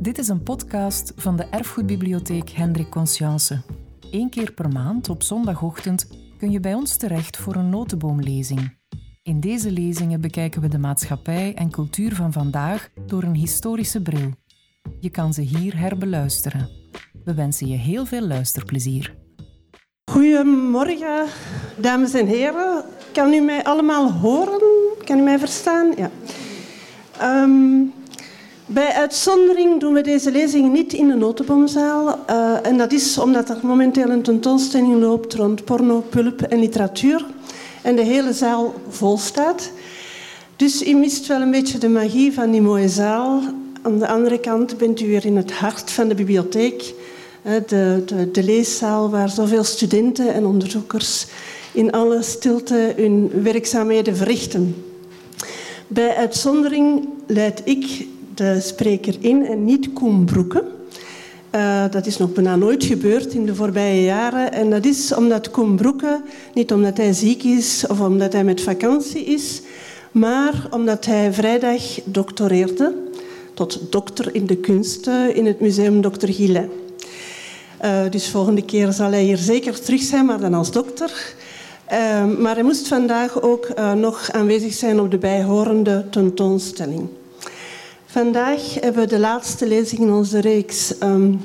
Dit is een podcast van de Erfgoedbibliotheek Hendrik Conscience. Eén keer per maand op zondagochtend kun je bij ons terecht voor een notenboomlezing. In deze lezingen bekijken we de maatschappij en cultuur van vandaag door een historische bril. Je kan ze hier herbeluisteren. We wensen je heel veel luisterplezier. Goedemorgen, dames en heren. Kan u mij allemaal horen? Kan u mij verstaan? Ja. Ehm, bij uitzondering doen we deze lezing niet in de notenboomzaal. Uh, en dat is omdat er momenteel een tentoonstelling loopt rond porno, pulp en literatuur. En de hele zaal vol staat. Dus u mist wel een beetje de magie van die mooie zaal. Aan de andere kant bent u weer in het hart van de bibliotheek. De, de, de leeszaal waar zoveel studenten en onderzoekers in alle stilte hun werkzaamheden verrichten. Bij uitzondering leid ik spreker in en niet Koen Broeke. Uh, dat is nog bijna nooit gebeurd in de voorbije jaren. En dat is omdat Koen Broeke, niet omdat hij ziek is of omdat hij met vakantie is, maar omdat hij vrijdag doctoreerde tot dokter in de kunsten in het museum Dr. Gillet. Uh, dus volgende keer zal hij hier zeker terug zijn, maar dan als dokter. Uh, maar hij moest vandaag ook nog aanwezig zijn op de bijhorende tentoonstelling. Vandaag hebben we de laatste lezing in onze reeks um,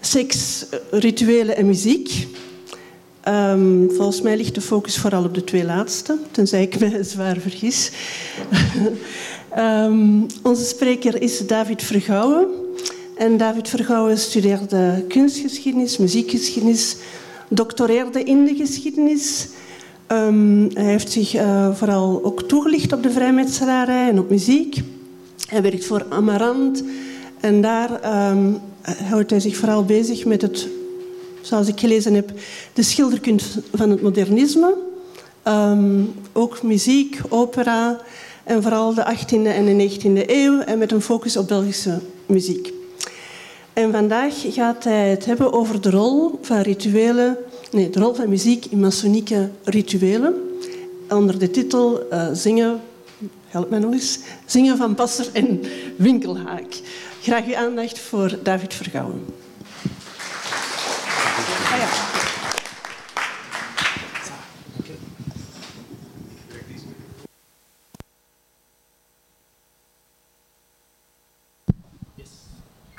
Seks, rituelen en muziek. Um, volgens mij ligt de focus vooral op de twee laatste, tenzij ik me zwaar vergis. um, onze spreker is David Vergouwen. En David Vergouwen studeerde kunstgeschiedenis, muziekgeschiedenis, doctoreerde in de geschiedenis. Hij heeft zich uh, vooral ook toegelicht op de vrijmetselarij en op muziek. Hij werkt voor Amarant en daar um, houdt hij zich vooral bezig met het, zoals ik gelezen heb, de schilderkunst van het modernisme. Um, ook muziek, opera en vooral de 18e en de 19e eeuw en met een focus op Belgische muziek. En vandaag gaat hij het hebben over de rol van rituelen, nee, de rol van muziek in masonieke rituelen. Onder de titel uh, Zingen help mij nog eens, zingen van Passer en Winkelhaak. Graag uw aandacht voor David Vergouwen.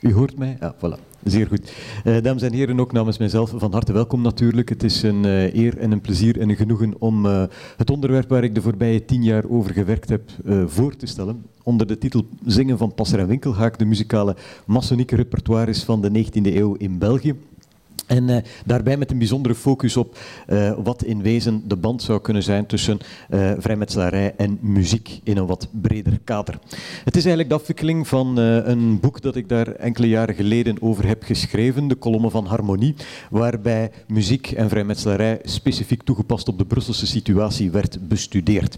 U hoort mij? Ja, voilà. Zeer goed. Uh, dames en heren, ook namens mijzelf van harte welkom natuurlijk. Het is een uh, eer en een plezier en een genoegen om uh, het onderwerp waar ik de voorbije tien jaar over gewerkt heb voor te stellen. Onder de titel Zingen van Passer en Winkelhaak, de muzikale maçonnieke repertoires van de 19e eeuw in België. En uh, daarbij met een bijzondere focus op uh, wat in wezen de band zou kunnen zijn tussen uh, vrijmetselarij en muziek in een wat breder kader. Het is eigenlijk de afwikkeling van een boek dat ik daar enkele jaren geleden over heb geschreven, De Kolommen van Harmonie, waarbij muziek en vrijmetselarij specifiek toegepast op de Brusselse situatie werd bestudeerd.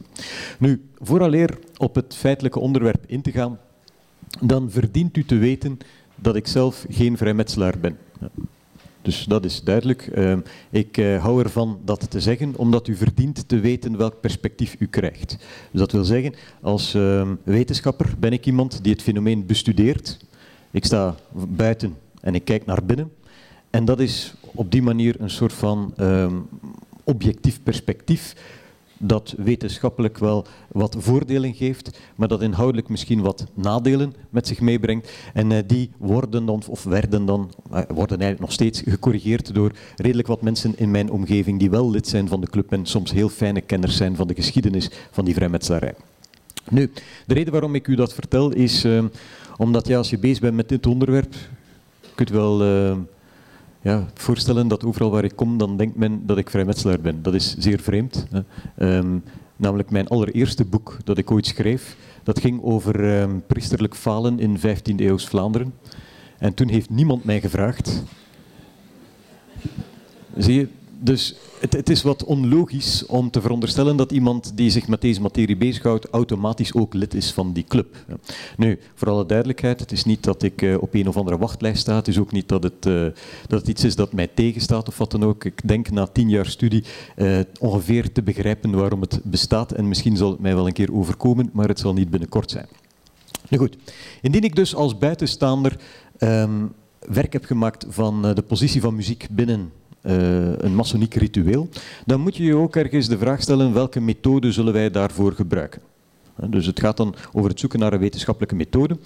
Nu, vooraleer op het feitelijke onderwerp in te gaan, dan verdient u te weten dat ik zelf geen vrijmetselaar ben. Dus dat is duidelijk. Uh, ik uh, hou ervan dat te zeggen, omdat u verdient te weten welk perspectief u krijgt. Dus dat wil zeggen, als uh, wetenschapper ben ik iemand die het fenomeen bestudeert. Ik sta buiten en ik kijk naar binnen. En dat is op die manier een soort van ehm, objectief perspectief dat wetenschappelijk wel wat voordelen geeft, maar dat inhoudelijk misschien wat nadelen met zich meebrengt. En uh, die worden dan, of werden dan, uh, worden eigenlijk nog steeds gecorrigeerd door redelijk wat mensen in mijn omgeving die wel lid zijn van de club en soms heel fijne kenners zijn van de geschiedenis van die vrijmetselarij. Nu, de reden waarom ik u dat vertel is uh, omdat ja, als je bezig bent met dit onderwerp, kunt wel ja, voorstellen dat overal waar ik kom, dan denkt men dat ik vrijmetselaar ben. Dat is zeer vreemd. Hè. Um, namelijk mijn allereerste boek dat ik ooit schreef, dat ging over um, priesterlijk falen in 15e eeuws Vlaanderen. En toen heeft niemand mij gevraagd. Zie je, dus het, het, is wat onlogisch om te veronderstellen dat iemand die zich met deze materie bezighoudt automatisch ook lid is van die club. Nu, voor alle duidelijkheid, het is niet dat ik uh, op een of andere wachtlijst sta. Het is ook niet dat het, uh, dat iets is dat mij tegenstaat of wat dan ook. Ik denk na tien jaar studie uh, ongeveer te begrijpen waarom het bestaat. En misschien zal het mij wel een keer overkomen, maar het zal niet binnenkort zijn. Nu goed, indien ik dus als buitenstaander um, werk heb gemaakt van de positie van muziek binnen een masoniek ritueel, dan moet je je ook ergens de vraag stellen welke methode zullen wij daarvoor gebruiken. Dus het gaat dan over het zoeken naar een wetenschappelijke methode.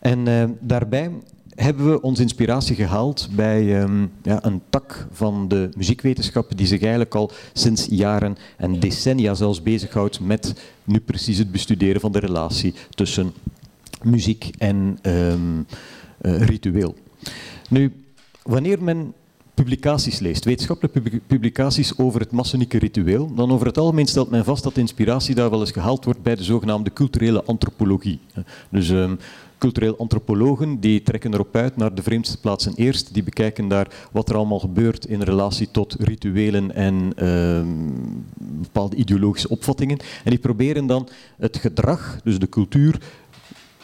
En uh, daarbij hebben we onze inspiratie gehaald bij um, ja, een tak van de muziekwetenschap die zich eigenlijk al sinds jaren en decennia zelfs bezighoudt met nu precies het bestuderen van de relatie tussen muziek en um, uh, ritueel. Nu, wanneer men publicaties leest, wetenschappelijke publicaties over het massonieke ritueel, dan over het algemeen stelt men vast dat inspiratie daar wel eens gehaald wordt bij de zogenaamde culturele antropologie. Dus um, cultureel antropologen die trekken erop uit naar de vreemdste plaatsen eerst, die bekijken daar wat er allemaal gebeurt in relatie tot rituelen en uh, bepaalde ideologische opvattingen. En die proberen dan het gedrag, dus de cultuur,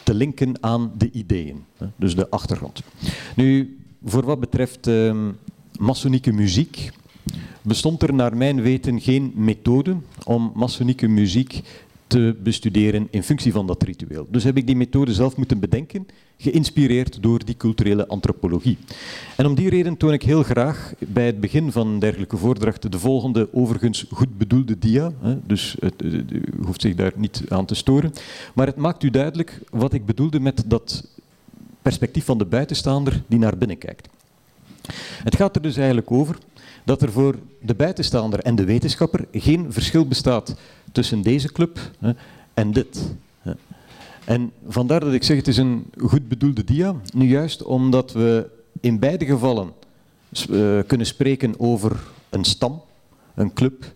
te linken aan de ideeën, dus de achtergrond. Nu, voor wat betreft uh, masonieke muziek, bestond er naar mijn weten geen methode om masonieke muziek te bestuderen in functie van dat ritueel. Dus heb ik die methode zelf moeten bedenken, geïnspireerd door die culturele antropologie. En om die reden toon ik heel graag bij het begin van dergelijke voordracht de volgende, overigens goed bedoelde dia. Dus het, u hoeft zich daar niet aan te storen. Maar het maakt u duidelijk wat ik bedoelde met dat perspectief van de buitenstaander die naar binnen kijkt. Het gaat er dus eigenlijk over dat er voor de buitenstaander en de wetenschapper geen verschil bestaat tussen deze club hè, en dit. En vandaar dat ik zeg het is een goed bedoelde dia, nu juist omdat we in beide gevallen uh, kunnen spreken over een stam, een club,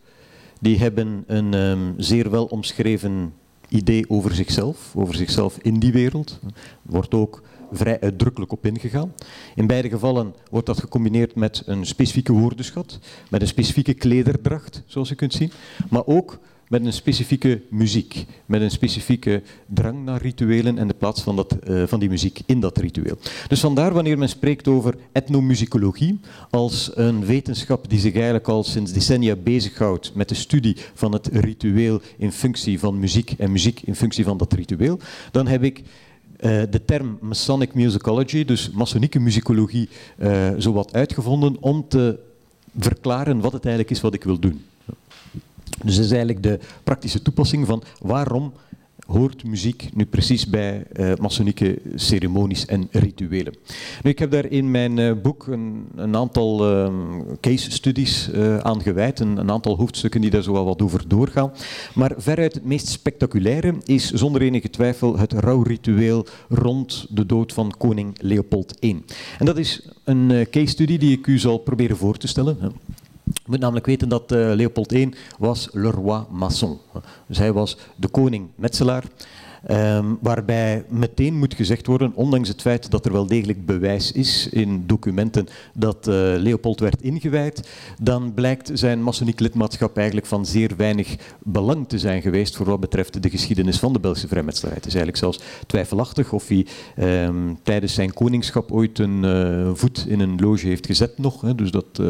die hebben een um, zeer wel omschreven idee over zichzelf, over zichzelf in die wereld. Wordt ook vrij uitdrukkelijk op ingegaan. In beide gevallen wordt dat gecombineerd met een specifieke woordenschat, met een specifieke klederdracht, zoals je kunt zien, maar ook met een specifieke muziek, met een specifieke drang naar rituelen en de plaats van, dat, uh, van die muziek in dat ritueel. Dus vandaar wanneer men spreekt over etnomusicologie als een wetenschap die zich eigenlijk al sinds decennia bezighoudt met de studie van het ritueel in functie van muziek en muziek in functie van dat ritueel, dan heb ik uh, de term Masonic Musicology, dus masonieke muzikologie, uh, zowat uitgevonden om te verklaren wat het eigenlijk is wat ik wil doen. Dus dat is eigenlijk de praktische toepassing van waarom hoort muziek nu precies bij uh, ceremonies en rituelen. Ik heb daar in mijn uh, boek een, een aantal uh, case studies aan gewijd, een, aantal hoofdstukken die daar zo wel wat over doorgaan. Maar veruit het meest spectaculaire is zonder enige twijfel het rouwritueel rond de dood van koning Leopold I. En dat is een case studie die ik u zal proberen voor te stellen. Je moet namelijk weten dat uh, Leopold I was le roi maçon. Dus hij was de koning metselaar. Um, waarbij meteen moet gezegd worden, ondanks het feit dat er wel degelijk bewijs is in documenten dat uh, Leopold werd ingewijd, dan blijkt zijn masoniek lidmaatschap eigenlijk van zeer weinig belang te zijn geweest voor wat betreft de geschiedenis van de Belgische vrijmetselarij. Het is eigenlijk zelfs twijfelachtig of hij um, tijdens zijn koningschap ooit een uh, voet in een loge heeft gezet nog. Hè, dus dat...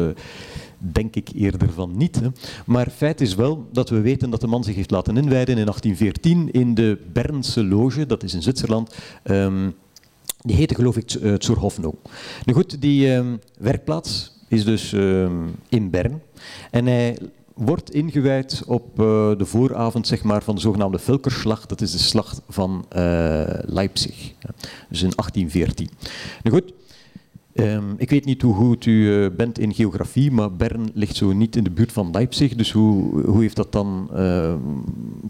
denk ik eerder van niet. Hè. Maar feit is wel dat we weten dat de man zich heeft laten inwijden in 1814 in de Bernse Loge, dat is in Zwitserland. Um, die heette geloof ik uh, Zurhofno. Nu goed, die um, werkplaats is dus um, in Bern. En hij wordt ingewijd op uh, de vooravond zeg maar, van de zogenaamde Vilkerslag. Dat is de slag van uh, Leipzig. Dus in 1814. Nu goed, Um, ik weet niet hoe goed u uh, bent in geografie, maar Bern ligt zo niet in de buurt van Leipzig, dus hoe, hoe heeft dat dan uh,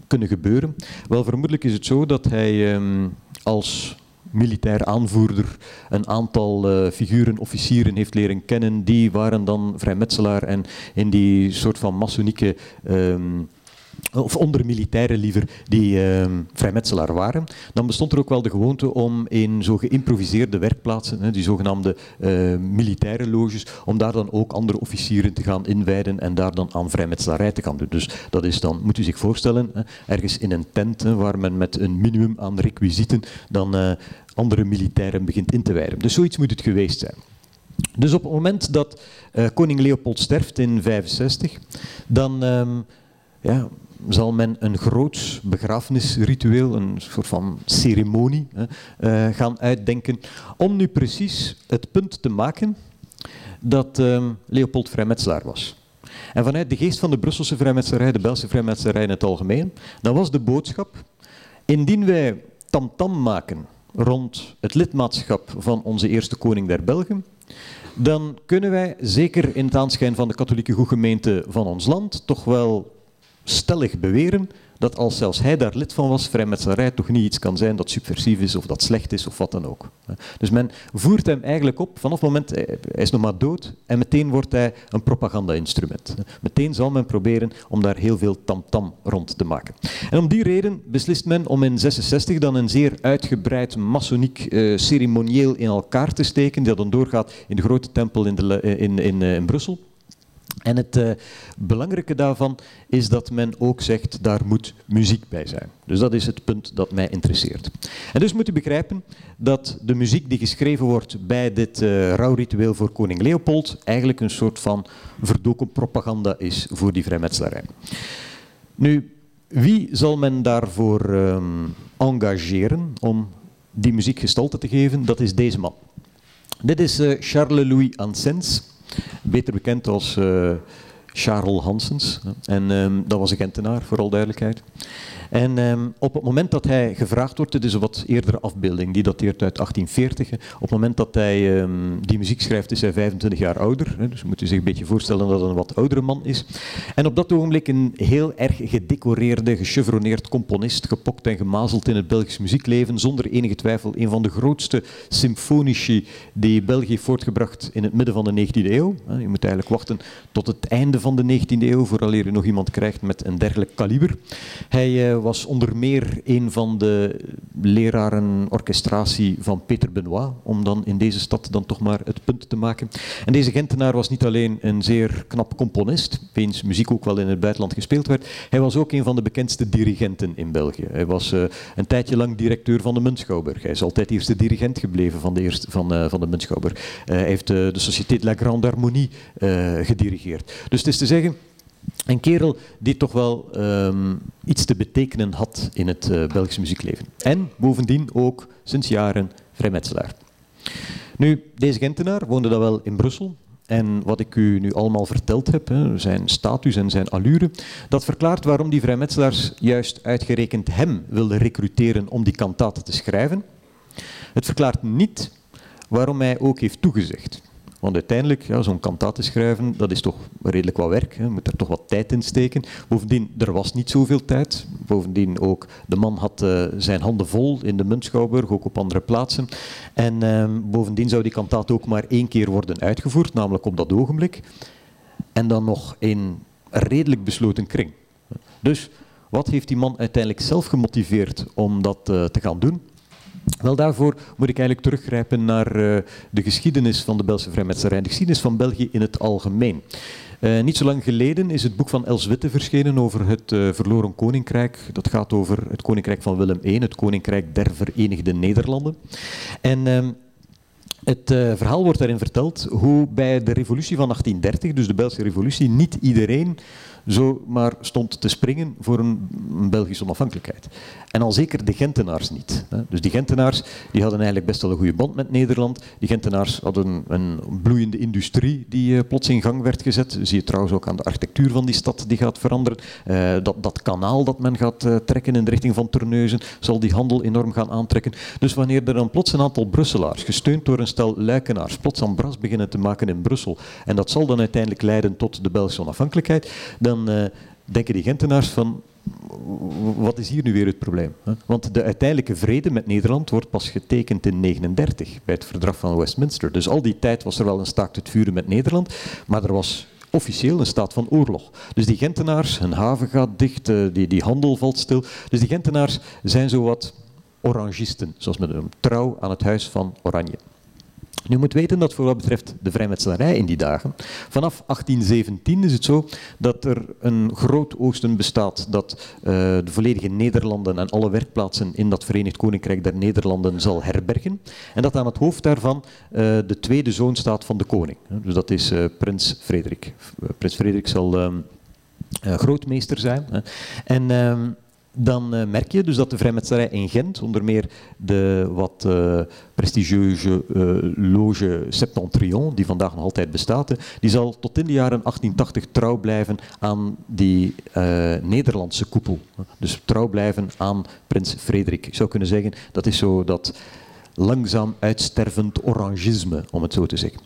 kunnen gebeuren? Wel, vermoedelijk is het zo dat hij um, als militair aanvoerder een aantal uh, figuren, officieren heeft leren kennen, die waren dan vrijmetselaar en in die soort van masonieke um, of onder militairen liever, die uh, vrijmetselaar waren, dan bestond er ook wel de gewoonte om in zo geïmproviseerde werkplaatsen, die zogenaamde uh, militaire loges, om daar dan ook andere officieren te gaan inwijden en daar dan aan vrijmetselarij te gaan doen. Dus dat is dan, moet u zich voorstellen, ergens in een tent waar men met een minimum aan requisieten dan uh, andere militairen begint in te wijden. Dus zoiets moet het geweest zijn. Dus op het moment dat uh, koning Leopold sterft in 65, dan um, ja, zal men een groot begrafenisritueel, een soort van ceremonie, uh, gaan uitdenken om nu precies het punt te maken dat uh, Leopold vrijmetselaar was. En vanuit de geest van de Brusselse vrijmetselarij, de Belgische vrijmetselarij in het algemeen, dan was de boodschap, indien wij tamtam -tam maken rond het lidmaatschap van onze eerste koning der Belgen, dan kunnen wij, zeker in het aanschijn van de katholieke goedgemeente van ons land, toch wel stellig beweren dat als zelfs hij daar lid van was, vrijmetselarij toch niet iets kan zijn dat subversief is of dat slecht is of wat dan ook. Dus men voert hem eigenlijk op vanaf het moment, hij is nog maar dood, en meteen wordt hij een propaganda-instrument. Meteen zal men proberen om daar heel veel tamtam -tam rond te maken. En om die reden beslist men om in 66 dan een zeer uitgebreid masoniek uh, ceremonieel in elkaar te steken, dat dan doorgaat in de grote tempel in, de, in, in, in Brussel. En het uh, belangrijke daarvan is dat men ook zegt, daar moet muziek bij zijn. Dus dat is het punt dat mij interesseert. En dus moet u begrijpen dat de muziek die geschreven wordt bij dit uh, rouwritueel voor koning Leopold eigenlijk een soort van verdoken propaganda is voor die vrijmetselarij. Nu, wie zal men daarvoor um, engageren om die muziek gestalte te geven? Dat is deze man. Dit is uh, Charles-Louis Ansens beter bekend als uh, Charles Hansens. En um, dat was een Gentenaar, voor al duidelijkheid. En um, op het moment dat hij gevraagd wordt, dit is een wat eerdere afbeelding, die dateert uit 1840. Op het moment dat hij um, die muziek schrijft, is hij 25 jaar ouder. Hè, dus moet u zich een beetje voorstellen dat hij een wat oudere man is. En op dat ogenblik een heel erg gedecoreerde, gechevroneerd componist, gepokt en gemazeld in het Belgisch muziekleven, zonder enige twijfel een van de grootste symfonici die België voortgebracht in het midden van de 19e eeuw. Je moet eigenlijk wachten tot het einde van de 19e eeuw, vooraleer u nog iemand krijgt met een dergelijk kaliber. Hij uh, was onder meer een van de leraren orchestratie van Peter Benoit, om dan in deze stad dan toch maar het punt te maken. En deze Gentenaar was niet alleen een zeer knap componist, wiens muziek ook wel in het buitenland gespeeld werd, hij was ook een van de bekendste dirigenten in België. Hij was uh, een tijdje lang directeur van de Muntschouwburg. Hij is altijd eerste dirigent gebleven van de, eerste, van, uh, van de Muntschouwburg. Uh, hij heeft de Société de la Grande Harmonie gedirigeerd. Dus het is te zeggen, een kerel die toch wel um, iets te betekenen had in het uh, Belgische muziekleven. En bovendien ook sinds jaren vrijmetselaar. Nu, deze Gentenaar woonde dan wel in Brussel. En wat ik u nu allemaal verteld heb, hè, zijn status en zijn allure, dat verklaart waarom die vrijmetselaars juist uitgerekend hem wilden recruteren om die kantaten te schrijven. Het verklaart niet waarom hij ook heeft toegezegd. Want uiteindelijk, ja, zo'n kantaten schrijven, dat is toch redelijk wat werk. Hè. Je moet er toch wat tijd in steken. Bovendien, er was niet zoveel tijd. Bovendien ook, de man had uh, zijn handen vol in de Muntschouwburg, ook op andere plaatsen. En uh, bovendien zou die kantaat ook maar één keer worden uitgevoerd, namelijk op dat ogenblik. En dan nog in redelijk besloten kring. Dus wat heeft die man uiteindelijk zelf gemotiveerd om dat uh, te gaan doen? Wel, daarvoor moet ik eigenlijk teruggrijpen naar uh, de geschiedenis van de Belgische vrijmetselarij, de geschiedenis van België in het algemeen. Uh, niet zo lang geleden is het boek van Els Witte verschenen over het uh, verloren koninkrijk. Dat gaat over het koninkrijk van Willem I, het koninkrijk der Verenigde Nederlanden. En uh, het verhaal wordt daarin verteld hoe bij de revolutie van 1830, dus de Belgische revolutie, niet iedereen zomaar stond te springen voor een, Belgische onafhankelijkheid. En al zeker de Gentenaars niet. Dus die Gentenaars die hadden eigenlijk best wel een goede band met Nederland. Die Gentenaars hadden een bloeiende industrie die uh, plots in gang werd gezet. Zie je trouwens ook aan de architectuur van die stad die gaat veranderen. Uh, dat, dat kanaal dat men gaat uh, trekken in de richting van Terneuzen zal die handel enorm gaan aantrekken. Dus wanneer er dan plots een aantal Brusselaars, gesteund door een stel Luikenaars, plots aan bras beginnen te maken in Brussel, en dat zal dan uiteindelijk leiden tot de Belgische onafhankelijkheid, dan uh, denken die Gentenaars van wat is hier nu weer het probleem? Want de uiteindelijke vrede met Nederland wordt pas getekend in 1939 bij het verdrag van Westminster. Dus al die tijd was er wel een staakt het vuren met Nederland, maar er was officieel een staat van oorlog. Dus die Gentenaars, hun haven gaat dicht, eh, die, die handel valt stil. Dus die Gentenaars zijn zowat orangisten, zoals men noemt, trouw aan het huis van Oranje. Nu moet weten dat voor wat betreft de vrijmetselarij in die dagen, vanaf 1817 is het zo dat er een groot oosten bestaat dat uh, de volledige Nederlanden en alle werkplaatsen in dat Verenigd Koninkrijk der Nederlanden zal herbergen. En dat aan het hoofd daarvan uh, de tweede zoon staat van de koning. Dus dat is uh, prins Frederik. Prins Frederik zal grootmeester zijn. En ehm, dan uh, merk je dus dat de vrijmetselarij in Gent, onder meer de wat uh, prestigieuze uh, loge Septentrion, die vandaag nog altijd bestaat, die zal tot in de jaren 1880 trouw blijven aan die Nederlandse koepel. Dus trouw blijven aan prins Frederik. Ik zou kunnen zeggen, dat is zo dat langzaam uitstervend orangisme, om het zo te zeggen.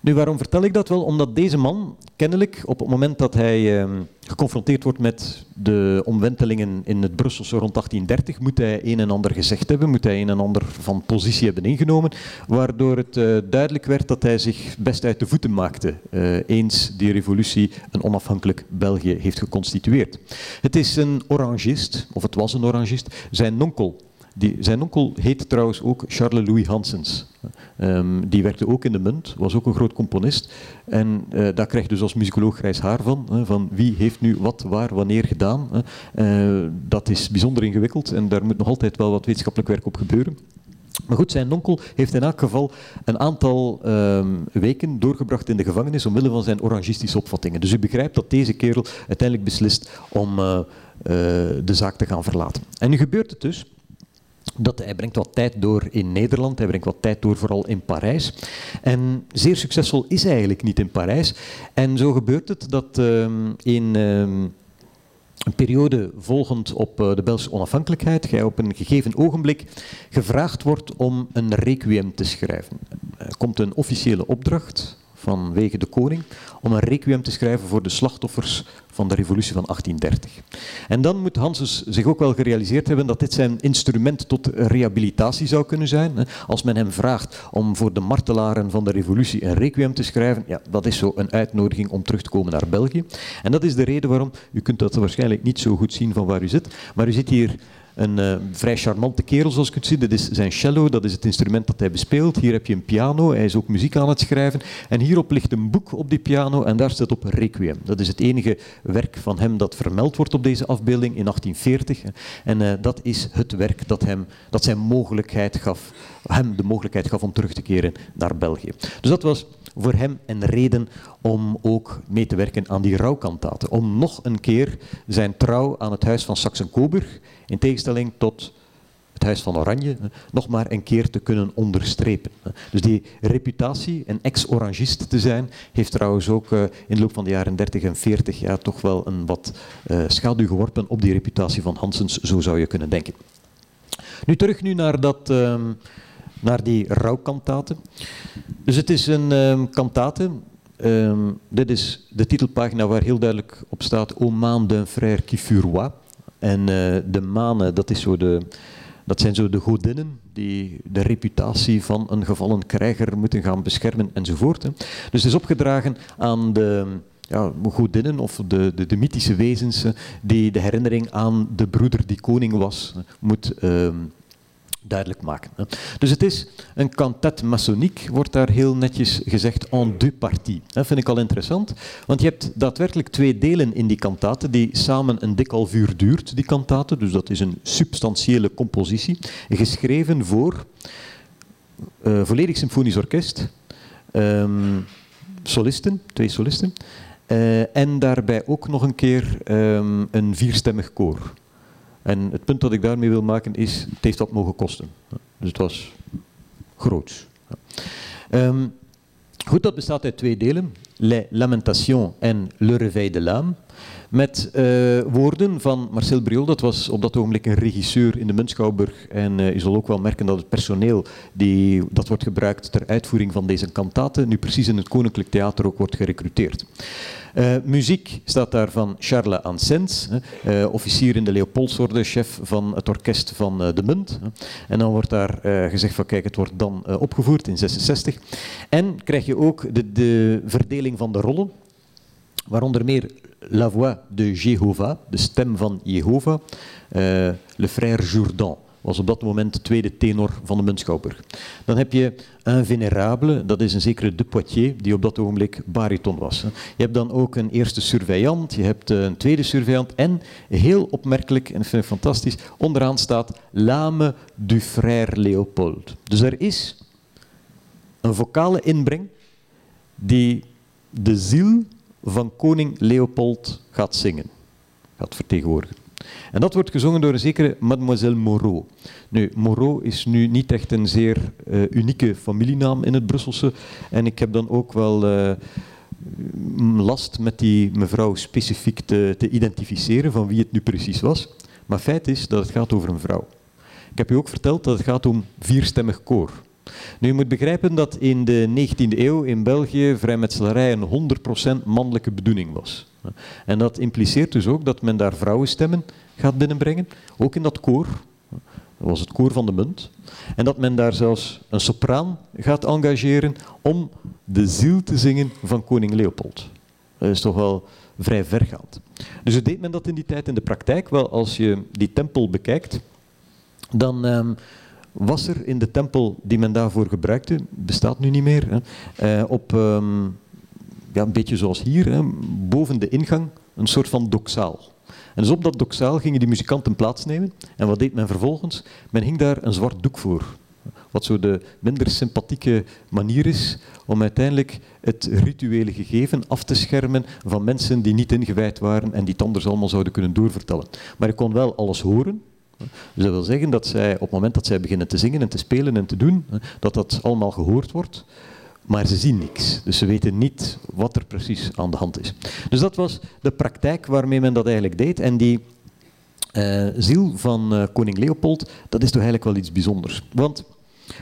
Nu, waarom vertel ik dat wel? Omdat deze man kennelijk op het moment dat hij eh, geconfronteerd wordt met de omwentelingen in het Brusselse rond 1830, moet hij een en ander gezegd hebben, moet hij een en ander van positie hebben ingenomen, waardoor het uh, duidelijk werd dat hij zich best uit de voeten maakte uh, eens die revolutie een onafhankelijk België heeft geconstitueerd. Het is een orangist, of het was een orangist, zijn onkel die, zijn onkel heet trouwens ook Charles Louis Hansens. Um, die werkte ook in de munt, was ook een groot componist. En uh, daar krijg dus als muzikoloog grijs haar van. Van wie heeft nu wat, waar, wanneer gedaan. Uh, dat is bijzonder ingewikkeld en daar moet nog altijd wel wat wetenschappelijk werk op gebeuren. Maar goed, zijn onkel heeft in elk geval een aantal um, weken doorgebracht in de gevangenis omwille van zijn orangistische opvattingen. Dus u begrijpt dat deze kerel uiteindelijk beslist om uh, de zaak te gaan verlaten. En nu gebeurt het dus dat hij brengt wat tijd door in Nederland, hij brengt wat tijd door vooral in Parijs. En zeer succesvol is hij eigenlijk niet in Parijs. En zo gebeurt het dat um, in um, een periode volgend op uh, de Belgische onafhankelijkheid, jij op een gegeven ogenblik gevraagd wordt om een requiem te schrijven. Er komt een officiële opdracht vanwege de koning om een requiem te schrijven voor de slachtoffers van de revolutie van 1830. En dan moet Hanses zich ook wel gerealiseerd hebben dat dit zijn instrument tot rehabilitatie zou kunnen zijn. Als men hem vraagt om voor de martelaren van de revolutie een requiem te schrijven, ja, dat is zo een uitnodiging om terug te komen naar België. En dat is de reden waarom, u kunt dat waarschijnlijk niet zo goed zien van waar u zit, maar u zit hier een uh, vrij charmante kerel, zoals je kunt zien. Dat is zijn cello, dat is het instrument dat hij bespeelt. Hier heb je een piano, hij is ook muziek aan het schrijven. En hierop ligt een boek op die piano en daar staat op Requiem. Dat is het enige werk van hem dat vermeld wordt op deze afbeelding in 1840. En uh, dat is het werk dat, hem, dat zijn mogelijkheid gaf, hem de mogelijkheid gaf om terug te keren naar België. Dus dat was voor hem een reden om ook mee te werken aan die rouwkantaten. Om nog een keer zijn trouw aan het huis van Saxe-Coburg, in tegenstelling tot het Huis van Oranje, nog maar een keer te kunnen onderstrepen. Dus die reputatie, een ex-orangist te zijn, heeft trouwens ook eh, in de loop van de jaren 30 en 40 ja, toch wel een wat uh, schaduw geworpen op die reputatie van Hansens, zo zou je kunnen denken. Nu terug nu naar dat... Uh, naar die rouwkantaten. Dus het is een um, kantate. Um, dit is de titelpagina waar heel duidelijk op staat O maan d'un frère qui fut roi. En uh, de manen, dat, is zo de, dat zijn zo de godinnen die de reputatie van een gevallen krijger moeten gaan beschermen enzovoort. Hè. Dus het is opgedragen aan de ja, godinnen of de, de, de, mythische wezens die de herinnering aan de broeder die koning was moet uh, duidelijk maken. Dus het is een cantate maçonnique, wordt daar heel netjes gezegd, en deux parties. Dat vind ik al interessant, want je hebt daadwerkelijk twee delen in die kantate die samen een dik half uur duurt, die kantate. Dus dat is een substantiële compositie, geschreven voor uh, volledig symfonisch orkest, um, solisten, twee solisten, uh, en daarbij ook nog een keer um, een vierstemmig koor. En het punt dat ik daarmee wil maken is, het heeft wat mogen kosten. Dus het was groot. Um, goed, dat bestaat uit twee delen. Les Lamentations en Le Réveil de l'âme. Met uh, woorden van Marcel Briol, dat was op dat ogenblik een regisseur in de Muntschouwburg. En uh, je zal ook wel merken dat het personeel die, dat wordt gebruikt ter uitvoering van deze kantaten, nu precies in het Koninklijk Theater ook wordt gerecruiteerd. Uh, muziek staat daar van Charles Ansens, uh, officier in de Leopoldsorde, chef van het orkest van uh, de Munt. En dan wordt daar gezegd van kijk, het wordt dan opgevoerd in 66. En krijg je ook de, de verdeling van de rollen, waaronder meer La Voix de Jehovah, de stem van Jehovah, Le Frère Jourdan was op dat moment de tweede tenor van de Muntschouwburg. Dan heb je een venerable, dat is een zekere de Poitiers, die op dat ogenblik bariton was. Je hebt dan ook een eerste surveillant, je hebt een tweede surveillant en, heel opmerkelijk, en vind ik fantastisch, onderaan staat Lame du frère Leopold. Dus er is een vocale inbreng die de ziel van koning Leopold gaat zingen, gaat vertegenwoordigen. En dat wordt gezongen door een zekere Mademoiselle Moreau. Nu, Moreau is nu niet echt een zeer uh, unieke familienaam in het Brusselse. En ik heb dan ook wel uh, last met die mevrouw specifiek te, te identificeren van wie het nu precies was. Maar feit is dat het gaat over een vrouw. Ik heb u ook verteld dat het gaat om vierstemmig koor. Nu, je moet begrijpen dat in de 19e eeuw in België vrijmetselarij een 100% mannelijke bedoeling was. En dat impliceert dus ook dat men daar vrouwenstemmen gaat binnenbrengen, ook in dat koor. Dat was het koor van de munt. En dat men daar zelfs een sopraan gaat engageren om de ziel te zingen van koning Leopold. Dat is toch wel vrij vergaand. Dus hoe deed men dat in die tijd in de praktijk? Wel, als je die tempel bekijkt, dan um, was er in de tempel die men daarvoor gebruikte, bestaat nu niet meer, hè, uh, op um, ja, een beetje zoals hier, hè, boven de ingang, een soort van doksaal. En dus op dat doksaal gingen die muzikanten plaatsnemen. En wat deed men vervolgens? Men hing daar een zwart doek voor. Wat zo de minder sympathieke manier is om uiteindelijk het rituele gegeven af te schermen van mensen die niet ingewijd waren en die het anders allemaal zouden kunnen doorvertellen. Maar ik kon wel alles horen. Dus dat wil zeggen dat zij op het moment dat zij beginnen te zingen en te spelen en te doen, dat dat allemaal gehoord wordt maar ze zien niks. Dus ze weten niet wat er precies aan de hand is. Dus dat was de praktijk waarmee men dat eigenlijk deed. En die uh, ziel van uh, koning Leopold, dat is toch eigenlijk wel iets bijzonders. Want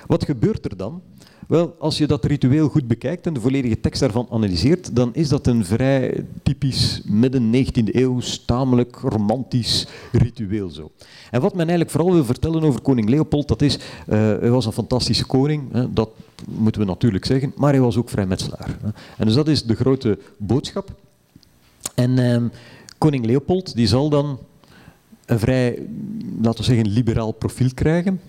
wat gebeurt er dan? Wel, als je dat ritueel goed bekijkt en de volledige tekst daarvan analyseert, dan is dat een vrij typisch midden 19e eeuw, tamelijk romantisch ritueel zo. En wat men eigenlijk vooral wil vertellen over koning Leopold, dat is, uh, hij was een fantastische koning, hè, dat moeten we natuurlijk zeggen, maar hij was ook vrijmetselaar. Hè. En dus dat is de grote boodschap. En uh, koning Leopold die zal dan een vrij, laten we zeggen, liberaal profiel krijgen.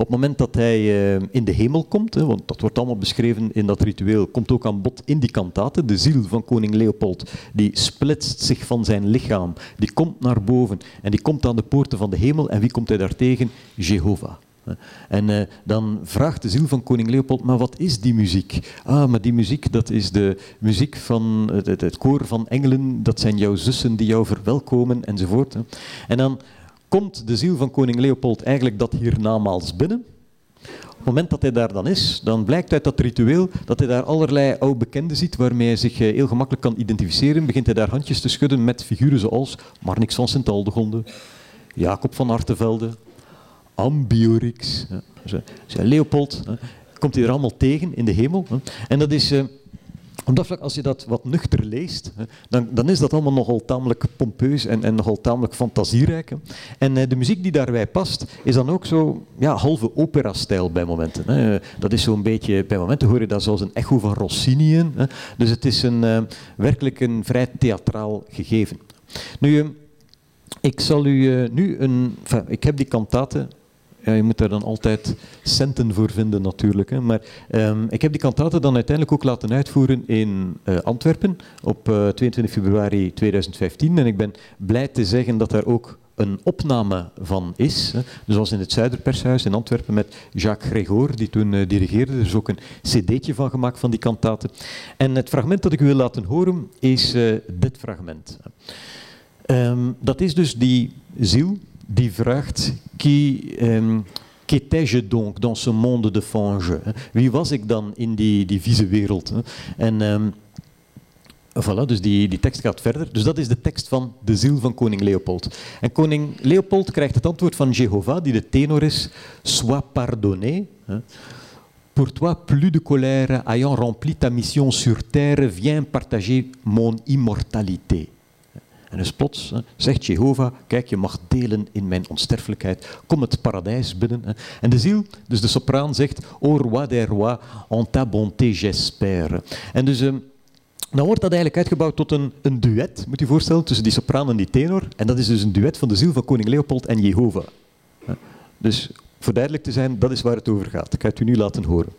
Op het moment dat hij uh, in de hemel komt, want dat wordt allemaal beschreven in dat ritueel, komt ook aan bod in die kantate. De ziel van koning Leopold, die splitst zich van zijn lichaam, die komt naar boven en die komt aan de poorten van de hemel. En wie komt hij daar tegen? Jehovah. En uh, dan vraagt de ziel van koning Leopold, maar wat is die muziek? Ah, maar die muziek, dat is de muziek van het, het, het koor van engelen, dat zijn jouw zussen die jou verwelkomen, enzovoort. En dan komt de ziel van koning Leopold eigenlijk dat hiernamaals binnen. Op het moment dat hij daar dan is, dan blijkt uit dat ritueel dat hij daar allerlei oude bekenden ziet waarmee hij zich eh, heel gemakkelijk kan identificeren. Begint hij daar handjes te schudden met figuren zoals Marnix van Sint-Aldegonde, Jacob van Artevelde, Ambiorix, Leopold. Komt hij er allemaal tegen in de hemel. En dat is eh, omdat als je dat wat nuchter leest, dan, dan is dat allemaal nogal tamelijk pompeus en, en nogal tamelijk fantasierijk. En eh, de muziek die daarbij past, is dan ook zo ja, halve opera-stijl bij momenten. Dat is zo'n beetje, bij momenten hoor je dat zoals een echo van Rossini in. Dus het is een, uh, werkelijk een vrij theatraal gegeven. Nu, ik zal u nu een... Ik heb die kantaten ja, je moet daar dan altijd centen voor vinden natuurlijk. Hè. Maar um, ik heb die kantate dan uiteindelijk ook laten uitvoeren in uh, Antwerpen op uh, eh, 22 februari 2015. En ik ben blij te zeggen dat daar ook een opname van is. Hè. Dus zoals in het Zuiderpershuis in Antwerpen met Jacques Gregor, die toen uh, dirigeerde. Er is ook een cd'tje van gemaakt van die kantate. En het fragment dat ik u wil laten horen is dit fragment. Um, dat is dus die ziel die vraagt, qui, um, qu'étais-je donc dans ce monde de fange? Wie was ik dan in die, die vieze wereld? En um, voilà, dus die, die tekst gaat verder. Dus dat is de tekst van de ziel van koning Leopold. En koning Leopold krijgt het antwoord van Jehovah, die de tenor is, sois pardonné. Pour toi, plus de colère, ayant rempli ta mission sur terre, viens partager mon immortalité. En dus plots zegt Jehovah, kijk, je mag delen in mijn onsterfelijkheid. Kom het paradijs binnen. En de ziel, dus de sopraan, zegt, O roi des rois, en ta bonté j'espère. En dus... Ehm, dan wordt dat eigenlijk uitgebouwd tot een, een duet, moet je voorstellen, tussen die sopraan en die tenor. En dat is dus een duet van de ziel van koning Leopold en Jehovah. Dus voor duidelijk te zijn, dat is waar het over gaat. Ik ga het u nu laten horen.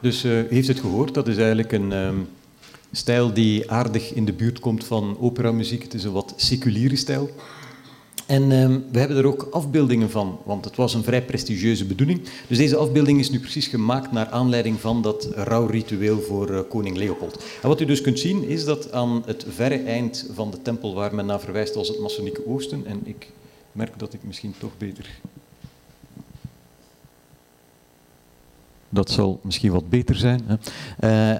Dus uh, u heeft het gehoord, dat is eigenlijk een um, stijl die aardig in de buurt komt van operamuziek. Het is een wat seculiere stijl. En um, we hebben er ook afbeeldingen van, want het was een vrij prestigieuze bedoeling. Dus deze afbeelding is nu precies gemaakt naar aanleiding van dat rouwritueel voor uh, koning Leopold. En wat u dus kunt zien is dat aan het verre eind van de tempel waar men naar verwijst als het Masonieke Oosten, en ik merk dat ik misschien toch beter Dat zal misschien wat beter zijn. Hè.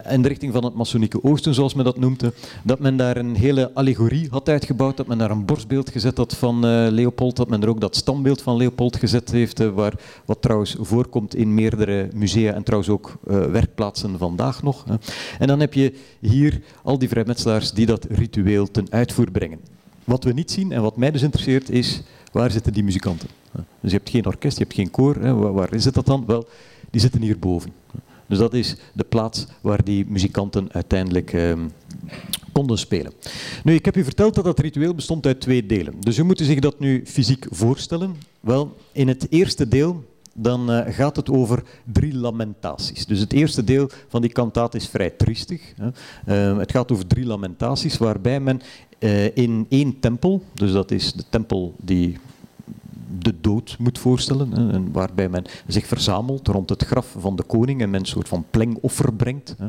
Uh, in de richting van het Masonieke Oosten, zoals men dat noemt. Dat men daar een hele allegorie had uitgebouwd. Dat men daar een borstbeeld gezet had van uh, Leopold. Dat men er ook dat standbeeld van Leopold gezet heeft. Uh, waar, wat trouwens voorkomt in meerdere musea en trouwens ook werkplaatsen vandaag nog. Hè. En dan heb je hier al die vrijmetselaars die dat ritueel ten uitvoer brengen. Wat we niet zien en wat mij dus interesseert is, waar zitten die muzikanten? Dus je hebt geen orkest, je hebt geen koor. Hè. Waar is het dat dan? Wel, die zitten hierboven. Dus dat is de plaats waar die muzikanten uiteindelijk eh, konden spelen. Nu, ik heb u verteld dat dat ritueel bestond uit twee delen. Dus u moet zich dat nu fysiek voorstellen. Wel, in het eerste deel dan uh, gaat het over drie lamentaties. Dus het eerste deel van die kantaat is vrij triestig. Hè. Uh, het gaat over drie lamentaties waarbij men uh, in één tempel, dus dat is de tempel die de dood moet voorstellen, en waarbij men zich verzamelt rond het graf van de koning en men een soort van plengoffer brengt. Hè.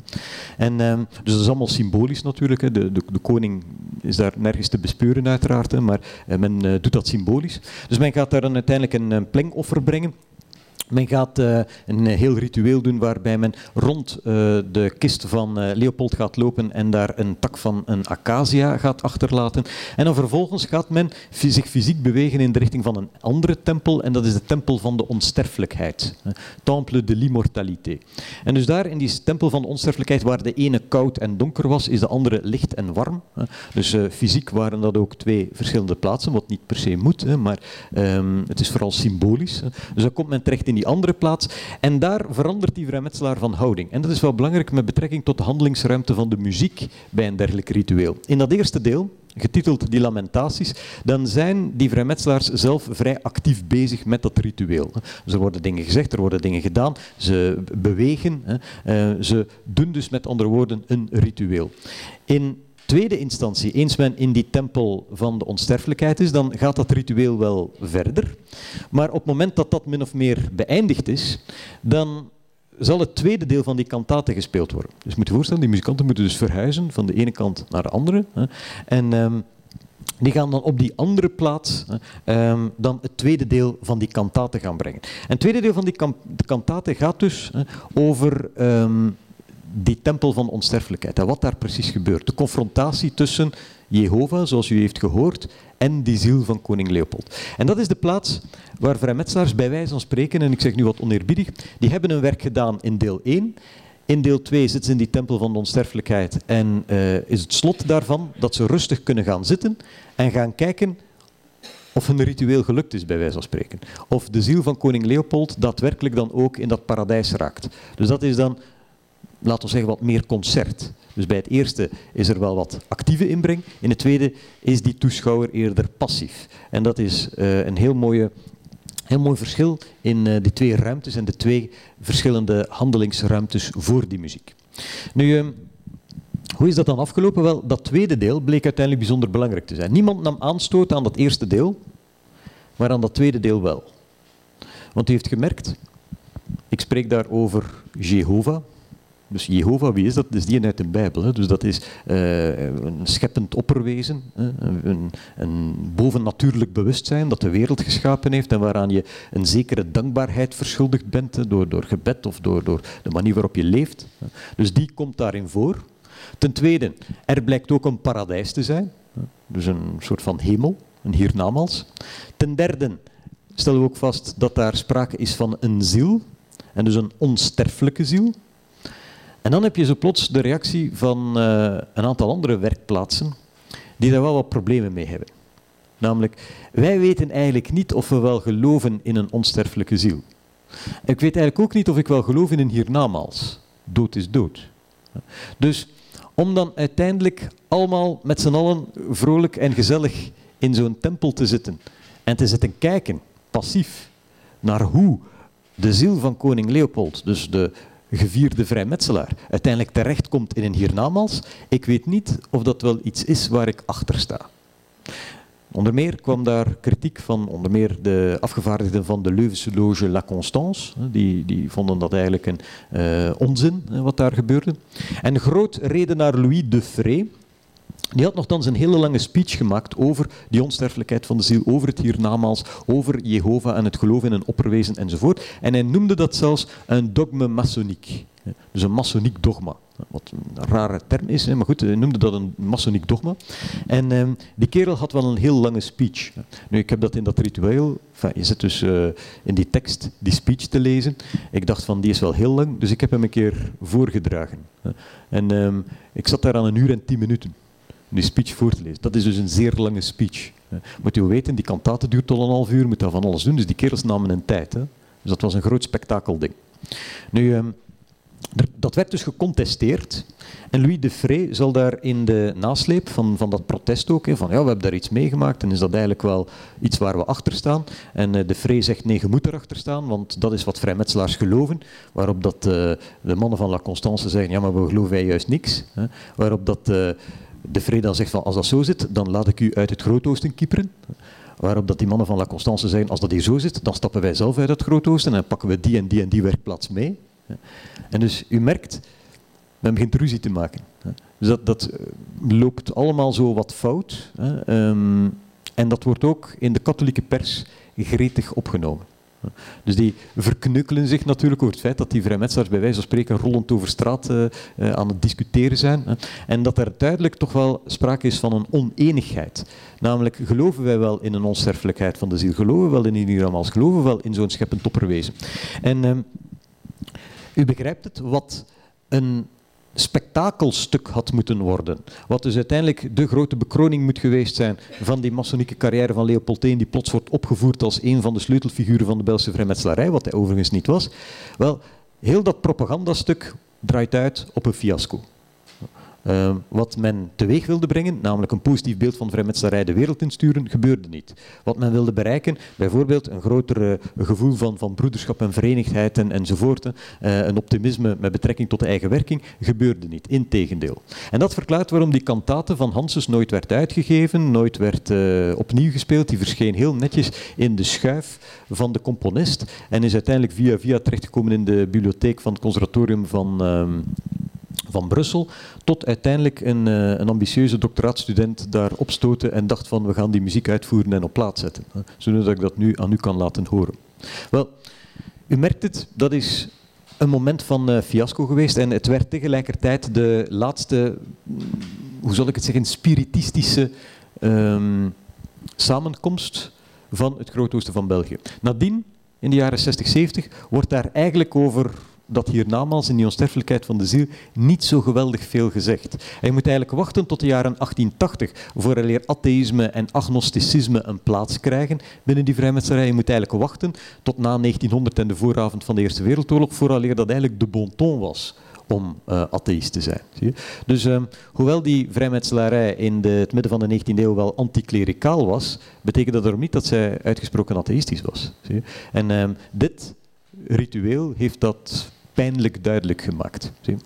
En, eh, dus dat is allemaal symbolisch natuurlijk. Hè. De, de, de, koning is daar nergens te bespeuren uiteraard, maar eh, men uh, doet dat symbolisch. Dus men gaat daar dan uiteindelijk een, een plengoffer brengen men gaat uh, een heel ritueel doen waarbij men rond uh, de kist van Leopold gaat lopen en daar een tak van een acacia gaat achterlaten. En dan vervolgens gaat men zich fysiek bewegen in de richting van een andere tempel en dat is de tempel van de onsterfelijkheid. Temple de l'immortalité. En dus daar in die tempel van de onsterfelijkheid waar de ene koud en donker was, is de andere licht en warm. Dus fysiek waren dat ook twee verschillende plaatsen, wat niet per se moet, maar um, het is vooral symbolisch. Dus dan komt men terecht in die andere plaats. En daar verandert die vrijmetselaar van houding. En dat is wel belangrijk met betrekking tot de handelingsruimte van de muziek bij een dergelijk ritueel. In dat eerste deel, getiteld Die Lamentaties, dan zijn die vrijmetselaars zelf vrij actief bezig met dat ritueel. Er worden dingen gezegd, er worden dingen gedaan, ze bewegen, eh, ze doen dus met andere woorden een ritueel. In tweede instantie, eens men in die tempel van de onsterfelijkheid is, dan gaat dat ritueel wel verder. Maar op het moment dat dat min of meer beëindigd is, dan zal het tweede deel van die kantate gespeeld worden. Dus je moet je voorstellen, die muzikanten moeten dus verhuizen van de ene kant naar de andere. Hè. En um, die gaan dan op die andere plaats um, dan het tweede deel van die kantate gaan brengen. En het tweede deel van die kantate gaat dus over um, die tempel van onsterfelijkheid en wat daar precies gebeurt. De confrontatie tussen Jehovah, zoals u heeft gehoord, en die ziel van koning Leopold. En dat is de plaats waar vrijmetselaars bij wijze van spreken, en ik zeg nu wat oneerbiedig, die hebben hun werk gedaan in deel 1. In deel 2 zitten ze in die tempel van de onsterfelijkheid en uh, is het slot daarvan dat ze rustig kunnen gaan zitten en gaan kijken of hun ritueel gelukt is, bij wijze van spreken. Of de ziel van koning Leopold daadwerkelijk dan ook in dat paradijs raakt. Dus dat is dan laten we zeggen, wat meer concert. Dus bij het eerste is er wel wat actieve inbreng. In het tweede is die toeschouwer eerder passief. En dat is uh, een heel, mooie, heel mooi verschil in uh, die twee ruimtes en de twee verschillende handelingsruimtes voor die muziek. Nu, uh, hoe is dat dan afgelopen? Wel, dat tweede deel bleek uiteindelijk bijzonder belangrijk te zijn. Niemand nam aanstoot aan dat eerste deel, maar aan dat tweede deel wel. Want u heeft gemerkt, ik spreek daar over Jehovah, dus Jehovah, wie is dat? Dat is die uit de Bijbel. Hè? Dus dat is uh, een scheppend opperwezen, hè? Een, een bovennatuurlijk bewustzijn dat de wereld geschapen heeft en waaraan je een zekere dankbaarheid verschuldigd bent? Door, door gebed of door, door de manier waarop je leeft. Dus die komt daarin voor. Ten tweede, er blijkt ook een paradijs te zijn, dus een soort van hemel, een hiernamaals. Ten derde stellen we ook vast dat daar sprake is van een ziel, en dus een onsterfelijke ziel. En dan heb je zo plots de reactie van uh, een aantal andere werkplaatsen die daar wel wat problemen mee hebben. Namelijk, wij weten eigenlijk niet of we wel geloven in een onsterfelijke ziel. Ik weet eigenlijk ook niet of ik wel geloof in een hiernamaals. Dood is dood. Dus om dan uiteindelijk allemaal met z'n allen vrolijk en gezellig in zo'n tempel te zitten en te zitten kijken, passief, naar hoe de ziel van koning Leopold, dus de gevierde vrijmetselaar uiteindelijk terechtkomt in een hiernamaals, ik weet niet of dat wel iets is waar ik achter sta. Onder meer kwam daar kritiek van onder meer de afgevaardigden van de Leuvense loge La Constance. Die, die vonden dat eigenlijk een uh, onzin wat daar gebeurde. En groot redenaar Louis de Frey, die had nogthans een hele lange speech gemaakt over die onsterfelijkheid van de ziel, over het hiernamaals, over Jehovah en het geloof in een opperwezen enzovoort. En hij noemde dat zelfs een dogme maçoniek. Dus een maçoniek dogma. Wat een rare term is, maar goed, hij noemde dat een maçoniek dogma. En um, die kerel had wel een heel lange speech. Nu, ik heb dat in dat ritueel, je zit dus uh, in die tekst die speech te lezen. Ik dacht van, die is wel heel lang, dus ik heb hem een keer voorgedragen. En um, ik zat daar aan een uur en tien minuten die speech voor te lezen. Dat is dus een zeer lange speech. Moet u weten, die kantate duurt tot een half uur, moet daar van alles doen. Dus die kerels namen een tijd. Hè. Dus dat was een groot spektakelding. Nu, um, dat werd dus gecontesteerd. En Louis de Frey zal daar in de nasleep van, van dat protest ook, van ja, we hebben daar iets meegemaakt en is dat eigenlijk wel iets waar we achter staan. En uh, de Frey zegt nee, je moet erachter staan, want dat is wat vrijmetselaars geloven. Waarop dat, uh, de mannen van La Constance zeggen, ja, maar we geloven wij juist niks. Hè. Waarop dat... Uh, de Vrede dan zegt van als dat zo zit, dan laat ik u uit het Grootoosten kieperen. Waarop dat die mannen van La Constance zeggen, als dat hier zo zit, dan stappen wij zelf uit het Grootoosten en pakken we die en die en die werkplaats mee. En dus u merkt, men begint ruzie te maken. Dus dat, dat eh, loopt allemaal zo wat fout. Ehm, en dat wordt ook in de katholieke pers gretig opgenomen. Dus die verknukkelen zich natuurlijk over het feit dat die vrijmetselaars bij wijze van spreken rollend over straat uh, uh, aan het discussiëren zijn. En dat er duidelijk toch wel sprake is van een oneenigheid. Namelijk, geloven wij wel in een onsterfelijkheid van de ziel? Geloven we wel in Iniramas? Geloven we wel in zo'n scheppend opperwezen? En uh, u begrijpt het, wat een spektakelstuk had moeten worden. Wat dus uiteindelijk de grote bekroning moet geweest zijn van die maçonieke carrière van Leopold I, die plots wordt opgevoerd als een van de sleutelfiguren van de Belgische vrijmetselarij, wat hij overigens niet was. Wel, heel dat propagandastuk draait uit op een fiasco. Uh, wat men teweeg wilde brengen, namelijk een positief beeld van vrijmetselarij de wereld insturen, gebeurde niet. Wat men wilde bereiken, bijvoorbeeld een groter uh, gevoel van, van broederschap en verenigdheid en, enzovoort, uh, een optimisme met betrekking tot de eigen werking, gebeurde niet. Integendeel. En dat verklaart waarom die kantate van Hanses nooit werd uitgegeven, nooit werd eh, opnieuw gespeeld. Die verscheen heel netjes in de schuif van de componist en is uiteindelijk via via terechtgekomen in de bibliotheek van het conservatorium van ehm, van Brussel, tot uiteindelijk een, uh, een ambitieuze doctoraatstudent daar opstoten en dacht van we gaan die muziek uitvoeren en op plaats zetten. Zodat ik dat nu aan u kan laten horen. Wel, u merkt het, dat is een moment van uh, fiasco geweest en het werd tegelijkertijd de laatste, hoe zal ik het zeggen, spiritistische um, samenkomst van het Grootoosten van België. Nadien, in de jaren 60, 70, wordt daar eigenlijk over dat hiernamaals in die onsterfelijkheid van de ziel niet zo geweldig veel gezegd. En je moet eigenlijk wachten tot de jaren 1880 vooraleer atheïsme en agnosticisme een plaats krijgen binnen die vrijmetselarij. Je moet eigenlijk wachten tot na 1900 en de vooravond van de Eerste Wereldoorlog vooraleer dat eigenlijk de bon ton was om uh, atheïst te zijn. Zie? Dus um, hoewel die vrijmetselarij in de, het midden van de 19e eeuw wel anticlericaal was, betekent dat erom niet dat zij uitgesproken atheïstisch was. Zie? En um, dit ritueel heeft dat pijnlijk duidelijk gemaakt. Zie?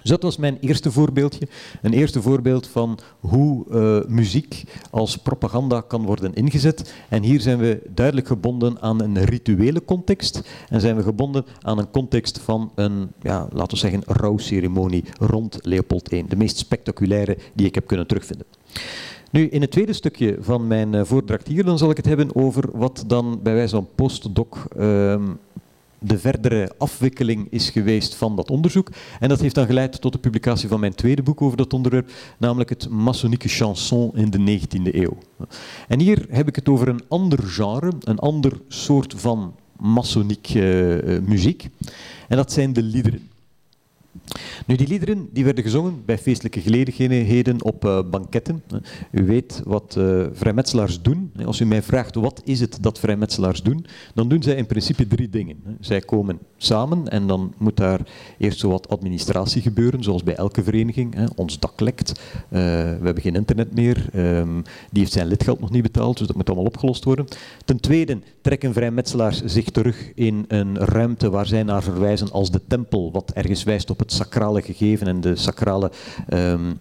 Dus dat was mijn eerste voorbeeldje. Een eerste voorbeeld van hoe uh, muziek als propaganda kan worden ingezet. En hier zijn we duidelijk gebonden aan een rituele context. En zijn we gebonden aan een context van een, ja, laten we zeggen, rouwceremonie rond Leopold I. De meest spectaculaire die ik heb kunnen terugvinden. Nu, in het tweede stukje van mijn uh, voordracht hier, dan zal ik het hebben over wat dan bij wijze van postdoc uh, de verdere afwikkeling is geweest van dat onderzoek. En dat heeft dan geleid tot de publicatie van mijn tweede boek over dat onderwerp, namelijk het maçonnique chanson in de 19e eeuw. En hier heb ik het over een ander genre, een ander soort van maçonnique uh, muziek. En dat zijn de liederen. Nu, die liederen die werden gezongen bij feestelijke gelegenheden op uh, banketten. U weet wat uh, vrijmetselaars doen. Als u mij vraagt wat is het dat vrijmetselaars doen, dan doen zij in principe drie dingen. Zij komen samen en dan moet daar eerst zo wat administratie gebeuren, zoals bij elke vereniging. Ons dak lekt, uh, we hebben geen internet meer, um, die heeft zijn lidgeld nog niet betaald, dus dat moet allemaal opgelost worden. Ten tweede trekken vrijmetselaars zich terug in een ruimte waar zij naar verwijzen als de tempel, wat ergens wijst op het sacrale gegeven en de sacrale um,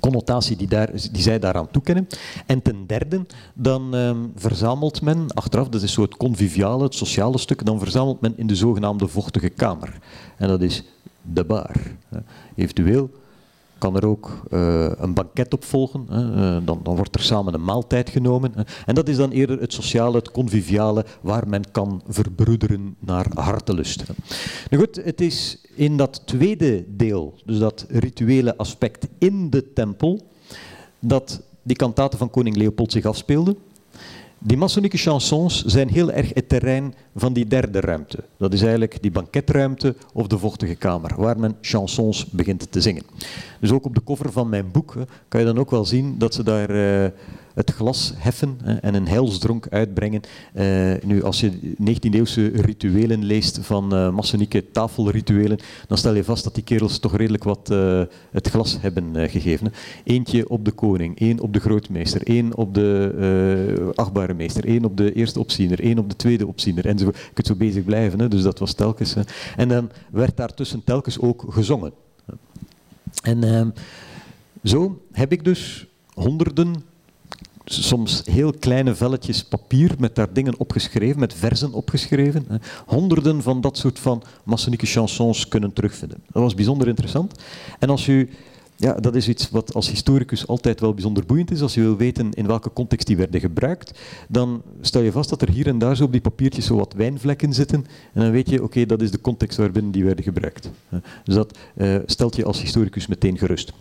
connotatie die, daar, die zij daaraan toekennen. En ten derde, dan um, verzamelt men, achteraf, dat is zo het conviviale, het sociale stuk, dan verzamelt men in de zogenaamde vochtige kamer. En dat is de bar. Eventueel kan er ook uh, een banket op volgen. Uh, dan, dan, wordt er samen een maaltijd genomen. En dat is dan eerder het sociale, het conviviale, waar men kan verbroederen naar hartelust. Nu goed, het is in dat tweede deel, dus dat rituele aspect in de tempel, dat die kantaten van koning Leopold zich afspeelden. Die maçonnieke chansons zijn heel erg het terrein van die derde ruimte. Dat is eigenlijk die banketruimte of de vochtige kamer, waar men chansons begint te zingen. Dus ook op de cover van mijn boek kan je dan ook wel zien dat ze daar uh, het glas heffen en een heilsdronk uitbrengen. Uh, nu, als je 19e-eeuwse rituelen leest van uh, maçonnieke tafelrituelen, dan stel je vast dat die kerels toch redelijk wat het glas hebben gegeven. Eentje op de koning, één op de grootmeester, één op de achtbare meester, één op de eerste opziener, één op de tweede opziener. En zo, je kunt zo bezig blijven, hè, dus dat was telkens. En dan werd daartussen telkens ook gezongen. En ehm, zo heb ik dus honderden soms heel kleine velletjes papier met daar dingen opgeschreven, met verzen opgeschreven. Hè. Honderden van dat soort van maçonnieke chansons kunnen terugvinden. Dat was bijzonder interessant. En als u ja, dat is iets wat als historicus altijd wel bijzonder boeiend is. Als je wil weten in welke context die werden gebruikt, dan stel je vast dat er hier en daar zo op die papiertjes wat wijnvlekken zitten. En dan weet je, oké, dat is de context waarbinnen die werden gebruikt. Dus dat uh, stelt je als historicus meteen gerust.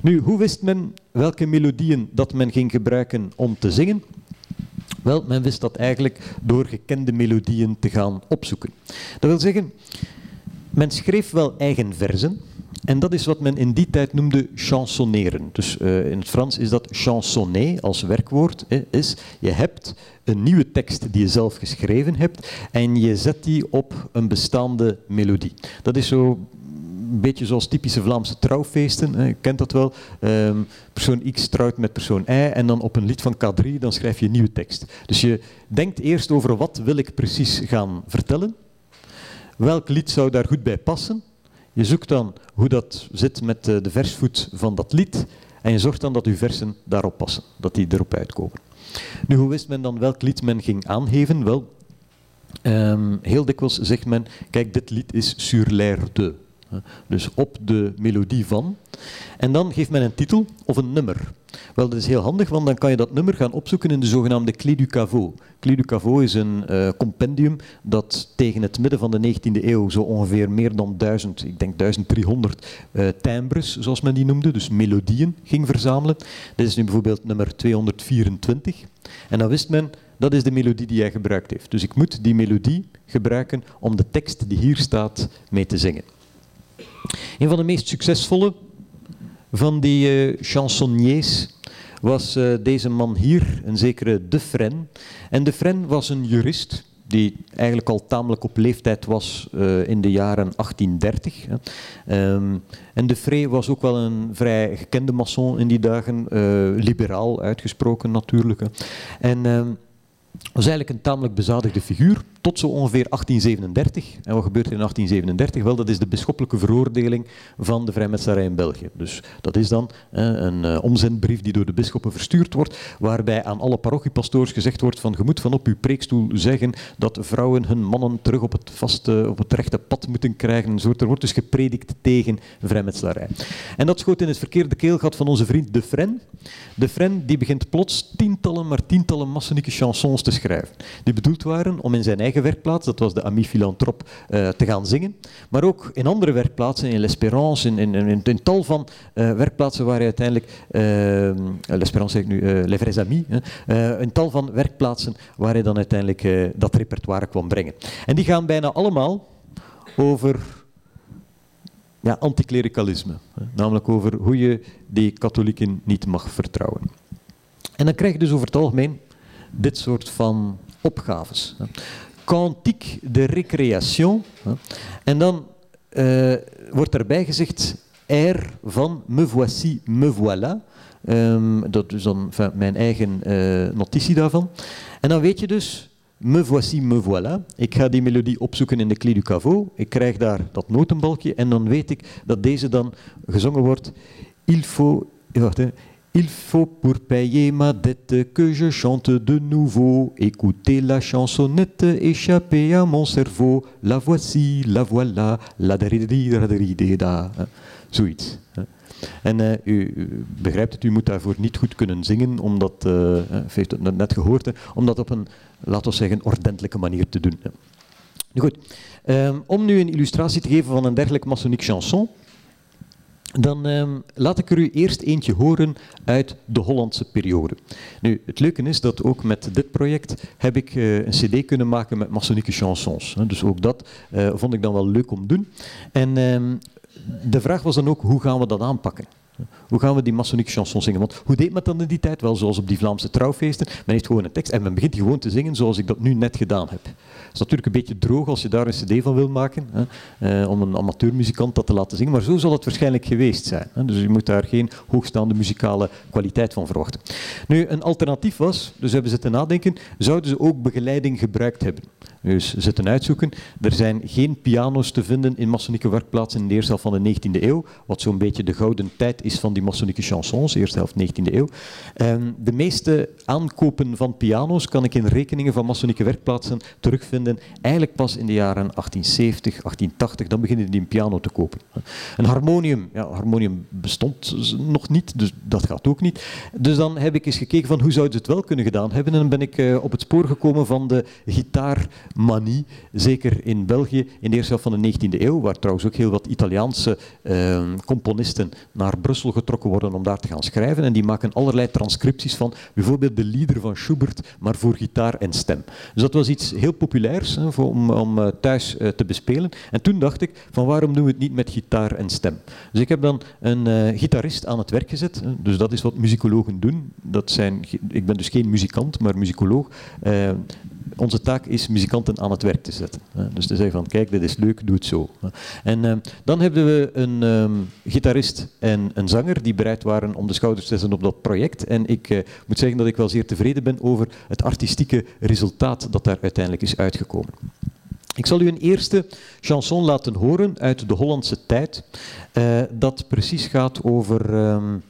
Nu, hoe wist men welke melodieën dat men ging gebruiken om te zingen? Wel, men wist dat eigenlijk door gekende melodieën te gaan opzoeken. Dat wil zeggen, men schreef wel eigen verzen, en dat is wat men in die tijd noemde chansonneren. Dus uh, in het Frans is dat chansonner als werkwoord. Hè, is je hebt een nieuwe tekst die je zelf geschreven hebt en je zet die op een bestaande melodie. Dat is zo een beetje zoals typische Vlaamse trouwfeesten. Hè, je kent dat wel. Um, persoon X trouwt met persoon Y en dan op een lied van K3 dan schrijf je een nieuwe tekst. Dus je denkt eerst over wat wil ik precies gaan vertellen. Welk lied zou daar goed bij passen? Je zoekt dan hoe dat zit met de versvoet van dat lied en je zorgt dan dat uw versen daarop passen, dat die erop uitkomen. Nu, hoe wist men dan welk lied men ging aangeven? Wel, um, heel dikwijls zegt men, kijk, dit lied is sur l'air de. Dus op de melodie van. En dan geeft men een titel of een nummer. Wel, dat is heel handig, want dan kan je dat nummer gaan opzoeken in de zogenaamde Clé du Caveau. Clé du Caveau is een uh, compendium dat tegen het midden van de 19e eeuw zo ongeveer meer dan 1000, ik denk 1300 uh, timbres, zoals men die noemde, dus melodieën, ging verzamelen. Dit is nu bijvoorbeeld nummer 224. En dan wist men, dat is de melodie die hij gebruikt heeft. Dus ik moet die melodie gebruiken om de tekst die hier staat mee te zingen. Een van de meest succesvolle van die uh, chansonniers was uh, deze man hier, een zekere De Fren. En De Fren was een jurist die eigenlijk al tamelijk op leeftijd was uh, in de jaren 1830. Um, en De was ook wel een vrij gekende maçon in die dagen, liberaal uitgesproken natuurlijk. Hè. En um, was eigenlijk een tamelijk bezadigde figuur, tot zo ongeveer 1837. En wat gebeurt er in 1837? Wel, dat is de bisschoppelijke veroordeling van de vrijmetselarij in België. Dus dat is dan eh, een uh, omzendbrief die door de bisschoppen verstuurd wordt, waarbij aan alle parochiepastoors gezegd wordt van je moet van op uw preekstoel zeggen dat vrouwen hun mannen terug op het, vaste, op het rechte pad moeten krijgen. Zo. Er wordt dus gepredikt tegen vrijmetselarij. En dat schoot in het verkeerde keelgat van onze vriend De Fren. De Fren die begint plots tientallen, maar tientallen massonieke chansons te schrijven, die bedoeld waren om in zijn eigen werkplaats, dat was de Ami Philanthrope, uh, te gaan zingen, maar ook in andere werkplaatsen, in L'Espérance, in, in, in, in, tal van werkplaatsen waar hij uiteindelijk, L'Espérance zeg ik nu, Les Vrais Amis, een tal van werkplaatsen waar hij dan uiteindelijk dat repertoire kwam brengen. En die gaan bijna allemaal over ja, anticlericalisme. Namelijk over hoe je die katholieken niet mag vertrouwen. En dan krijg je dus over het algemeen dit soort van opgaves. Cantique de récréation. En dan uh, wordt erbij gezegd air van me voici, me voilà. Um, dat is dan mijn eigen uh, notitie daarvan. En dan weet je dus, me voici, me voilà. Ik ga die melodie opzoeken in de Clé du Caveau. Ik krijg daar dat notenbalkje en dan weet ik dat deze dan gezongen wordt. Il faut, wacht, hè, Il faut pour payer ma dette que je chante de nouveau. Écoutez la chansonnette échappée à mon cerveau. La voici, la voilà, la da. Zoiets. En uh, u, begrijpt het, u moet daarvoor niet goed kunnen zingen, omdat, uh, heeft het net gehoord, hè, om dat op een, laten we zeggen, ordentelijke manier te doen. Nu goed, um, om nu een illustratie te geven van een dergelijk maçonnique chanson, dan um, laat ik er u eerst eentje horen uit de Hollandse periode. Nu, het leuke is dat ook met dit project heb ik uh, een cd kunnen maken met maçonnique chansons. Dus ook dat uh, vond ik dan wel leuk om te doen. En um, de vraag was dan ook, hoe gaan we dat aanpakken? Hoe gaan we die maçonnique chanson zingen? Want hoe deed men dan in die tijd? Wel zoals op die Vlaamse trouwfeesten. Men heeft gewoon een tekst en men begint gewoon te zingen zoals ik dat nu net gedaan heb. Het is natuurlijk een beetje droog als je daar een cd van wil maken, hè, eh, om een amateurmuzikant dat te laten zingen, maar zo zal het waarschijnlijk geweest zijn. Hè. Dus je moet daar geen hoogstaande muzikale kwaliteit van verwachten. Nu, een alternatief was, dus hebben ze te nadenken, zouden ze ook begeleiding gebruikt hebben? Dus zitten uitzoeken. Er zijn geen piano's te vinden in maçonnieke werkplaatsen in de eerste helft van de 19e eeuw, wat zo'n beetje de gouden tijd is van die maçonnieke chansons, eerste helft 19e eeuw. En de meeste aankopen van piano's kan ik in rekeningen van maçonnieke werkplaatsen terugvinden, eigenlijk pas in de jaren 1870, 1880, dan beginnen die een piano te kopen. Een harmonium, ja, harmonium bestond nog niet, dus dat gaat ook niet. Dus dan heb ik eens gekeken van hoe zouden ze het wel kunnen gedaan hebben en dan ben ik uh, op het spoor gekomen van de gitaar manie, zeker in België in de eerste helft van de 19e eeuw, waar trouwens ook heel wat Italiaanse uh, componisten naar Brussel getrokken worden om daar te gaan schrijven. En die maken allerlei transcripties van bijvoorbeeld de lieder van Schubert, maar voor gitaar en stem. Dus dat was iets heel populairs hè, voor, om, om uh, thuis uh, te bespelen. En toen dacht ik, van waarom doen we het niet met gitaar en stem? Dus ik heb dan een uh, gitarist aan het werk gezet. Dus dat is wat muzikologen doen. Dat zijn, ik ben dus geen muzikant, maar muzikoloog onze taak is muzikanten aan het werk te zetten. Dus te zeggen van, kijk, dit is leuk, doe het zo. En uh, dan hebben we een um, gitarist en een zanger die bereid waren om de schouders te zetten op dat project. En ik uh, moet zeggen dat ik wel zeer tevreden ben over het artistieke resultaat dat daar uiteindelijk is uitgekomen. Ik zal u een eerste chanson laten horen uit de Hollandse tijd, uh, dat precies gaat over... Um,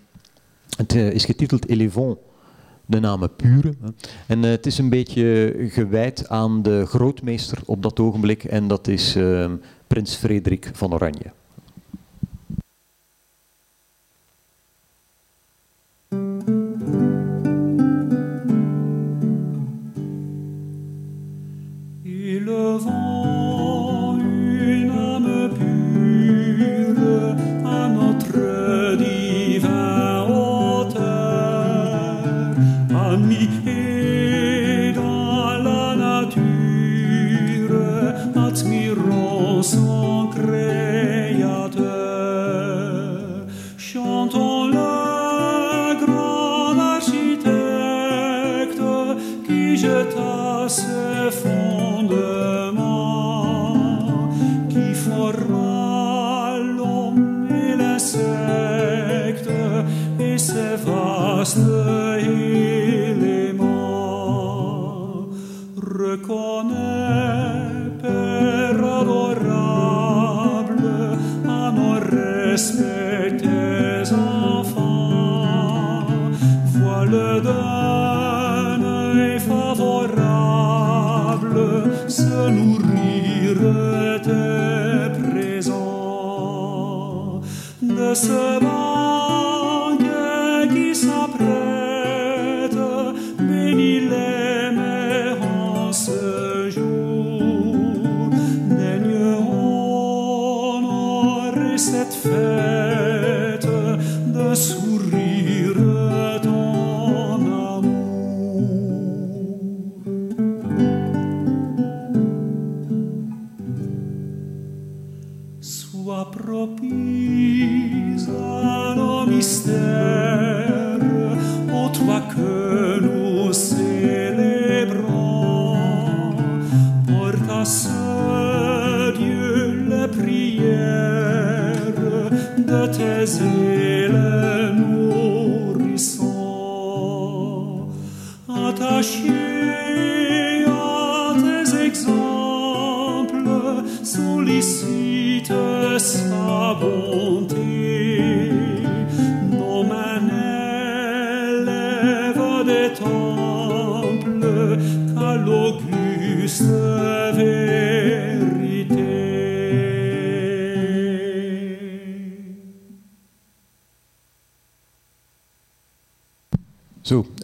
het is getiteld Elevons de naam Pure. En uh, het is een beetje gewijd aan de grootmeester op dat ogenblik en dat is uh, prins Frederik van Oranje. se bat. prières de tes ailes nourrissants, attachés à tes exemples, sollicite sa bonté.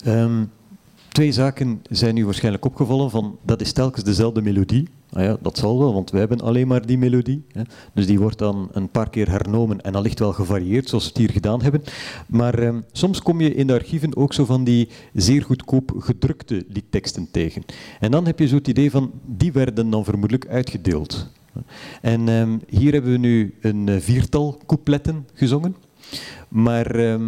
Ehm, twee zaken zijn u waarschijnlijk opgevallen van dat is telkens dezelfde melodie. Ah ja, dat zal wel, want wij hebben alleen maar die melodie. Hè. Dus die wordt dan een paar keer hernomen en allicht wel gevarieerd, zoals we het hier gedaan hebben. Maar ehm, soms kom je in de archieven ook zo van die zeer goedkoop gedrukte liedteksten tegen. En dan heb je zo het idee van, die werden dan vermoedelijk uitgedeeld. En ehm, hier hebben we nu een eh, viertal coupletten gezongen. Maar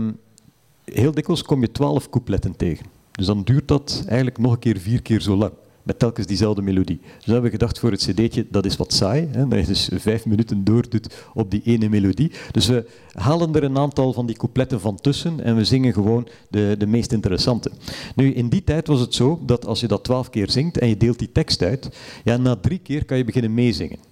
heel dikwijls kom je twaalf coupletten tegen. Dus dan duurt dat eigenlijk nog een keer vier keer zo lang. Met telkens diezelfde melodie. Dus we hebben gedacht voor het cd'tje, dat is wat saai. Hè, dat je dus vijf minuten doordoet op die ene melodie. Dus we halen er een aantal van die coupletten van tussen en we zingen gewoon de, de meest interessante. Nu, in die tijd was het zo dat als je dat twaalf keer zingt en je deelt die tekst uit, ja, na drie keer kan je beginnen meezingen.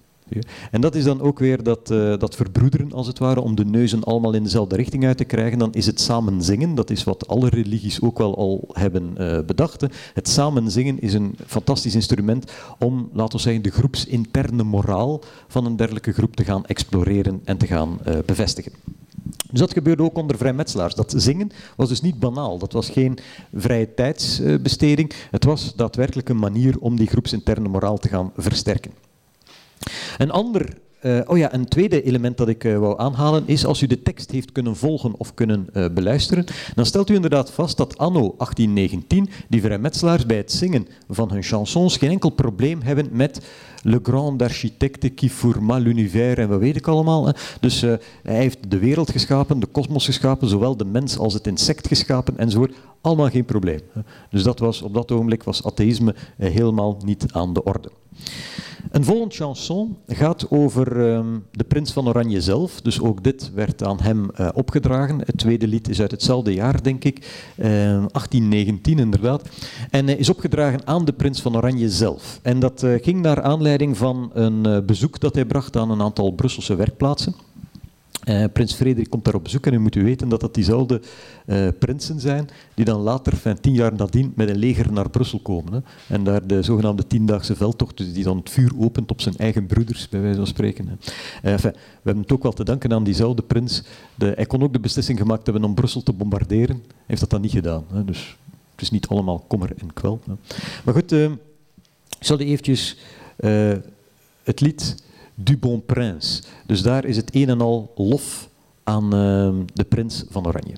En dat is dan ook weer dat, uh, dat verbroederen, als het ware, om de neuzen allemaal in dezelfde richting uit te krijgen. Dan is het samen zingen, dat is wat alle religies ook wel al hebben uh, bedacht. Het samen zingen is een fantastisch instrument om, laten we zeggen, de groepsinterne moraal van een dergelijke groep te gaan exploreren en te gaan uh, bevestigen. Dus dat gebeurde ook onder vrijmetselaars. Dat zingen was dus niet banaal. Dat was geen vrije tijdsbesteding. Het was daadwerkelijk een manier om die groepsinterne moraal te gaan versterken. Een ander uh, oh ja, een tweede element dat ik uh, wou aanhalen is als u de tekst heeft kunnen volgen of kunnen uh, beluisteren, dan stelt u inderdaad vast dat anno 1819 die vrijmetselaars bij het zingen van hun chansons geen enkel probleem hebben met le grand architecte qui forma l'univers en wat weet ik allemaal. Hè. Dus hij heeft de wereld geschapen, de kosmos geschapen, zowel de mens als het insect geschapen enzovoort. Allemaal geen probleem. Dus dat was, op dat ogenblik was atheïsme helemaal niet aan de orde. Een volgende chanson gaat over um, de prins van Oranje zelf. Dus ook dit werd aan hem uh, opgedragen. Het tweede lied is uit hetzelfde jaar, denk ik. Uh, 1819 inderdaad. En uh, is opgedragen aan de prins van Oranje zelf. En dat eh, ging naar aanleiding van een bezoek dat hij bracht aan een aantal Brusselse werkplaatsen. Uh, prins Frederik komt daar op bezoek en u moet u weten dat dat diezelfde uh, prinsen zijn die dan later, van tien jaar nadien, met een leger naar Brussel komen. Hè. En daar de zogenaamde tiendaagse veldtocht, dus die dan het vuur opent op zijn eigen broeders, bij wijze van spreken. Hè. Enfin, we hebben het ook wel te danken aan diezelfde prins. De, hij kon ook de beslissing gemaakt hebben om Brussel te bombarderen. Hij heeft dat dan niet gedaan. Hè. Dus het is niet allemaal kommer en kwel. Hè. Maar goed, ik zal eventjes het lied du Bon Prince. Dus daar is het een en al lof aan uh, de prins van Oranje.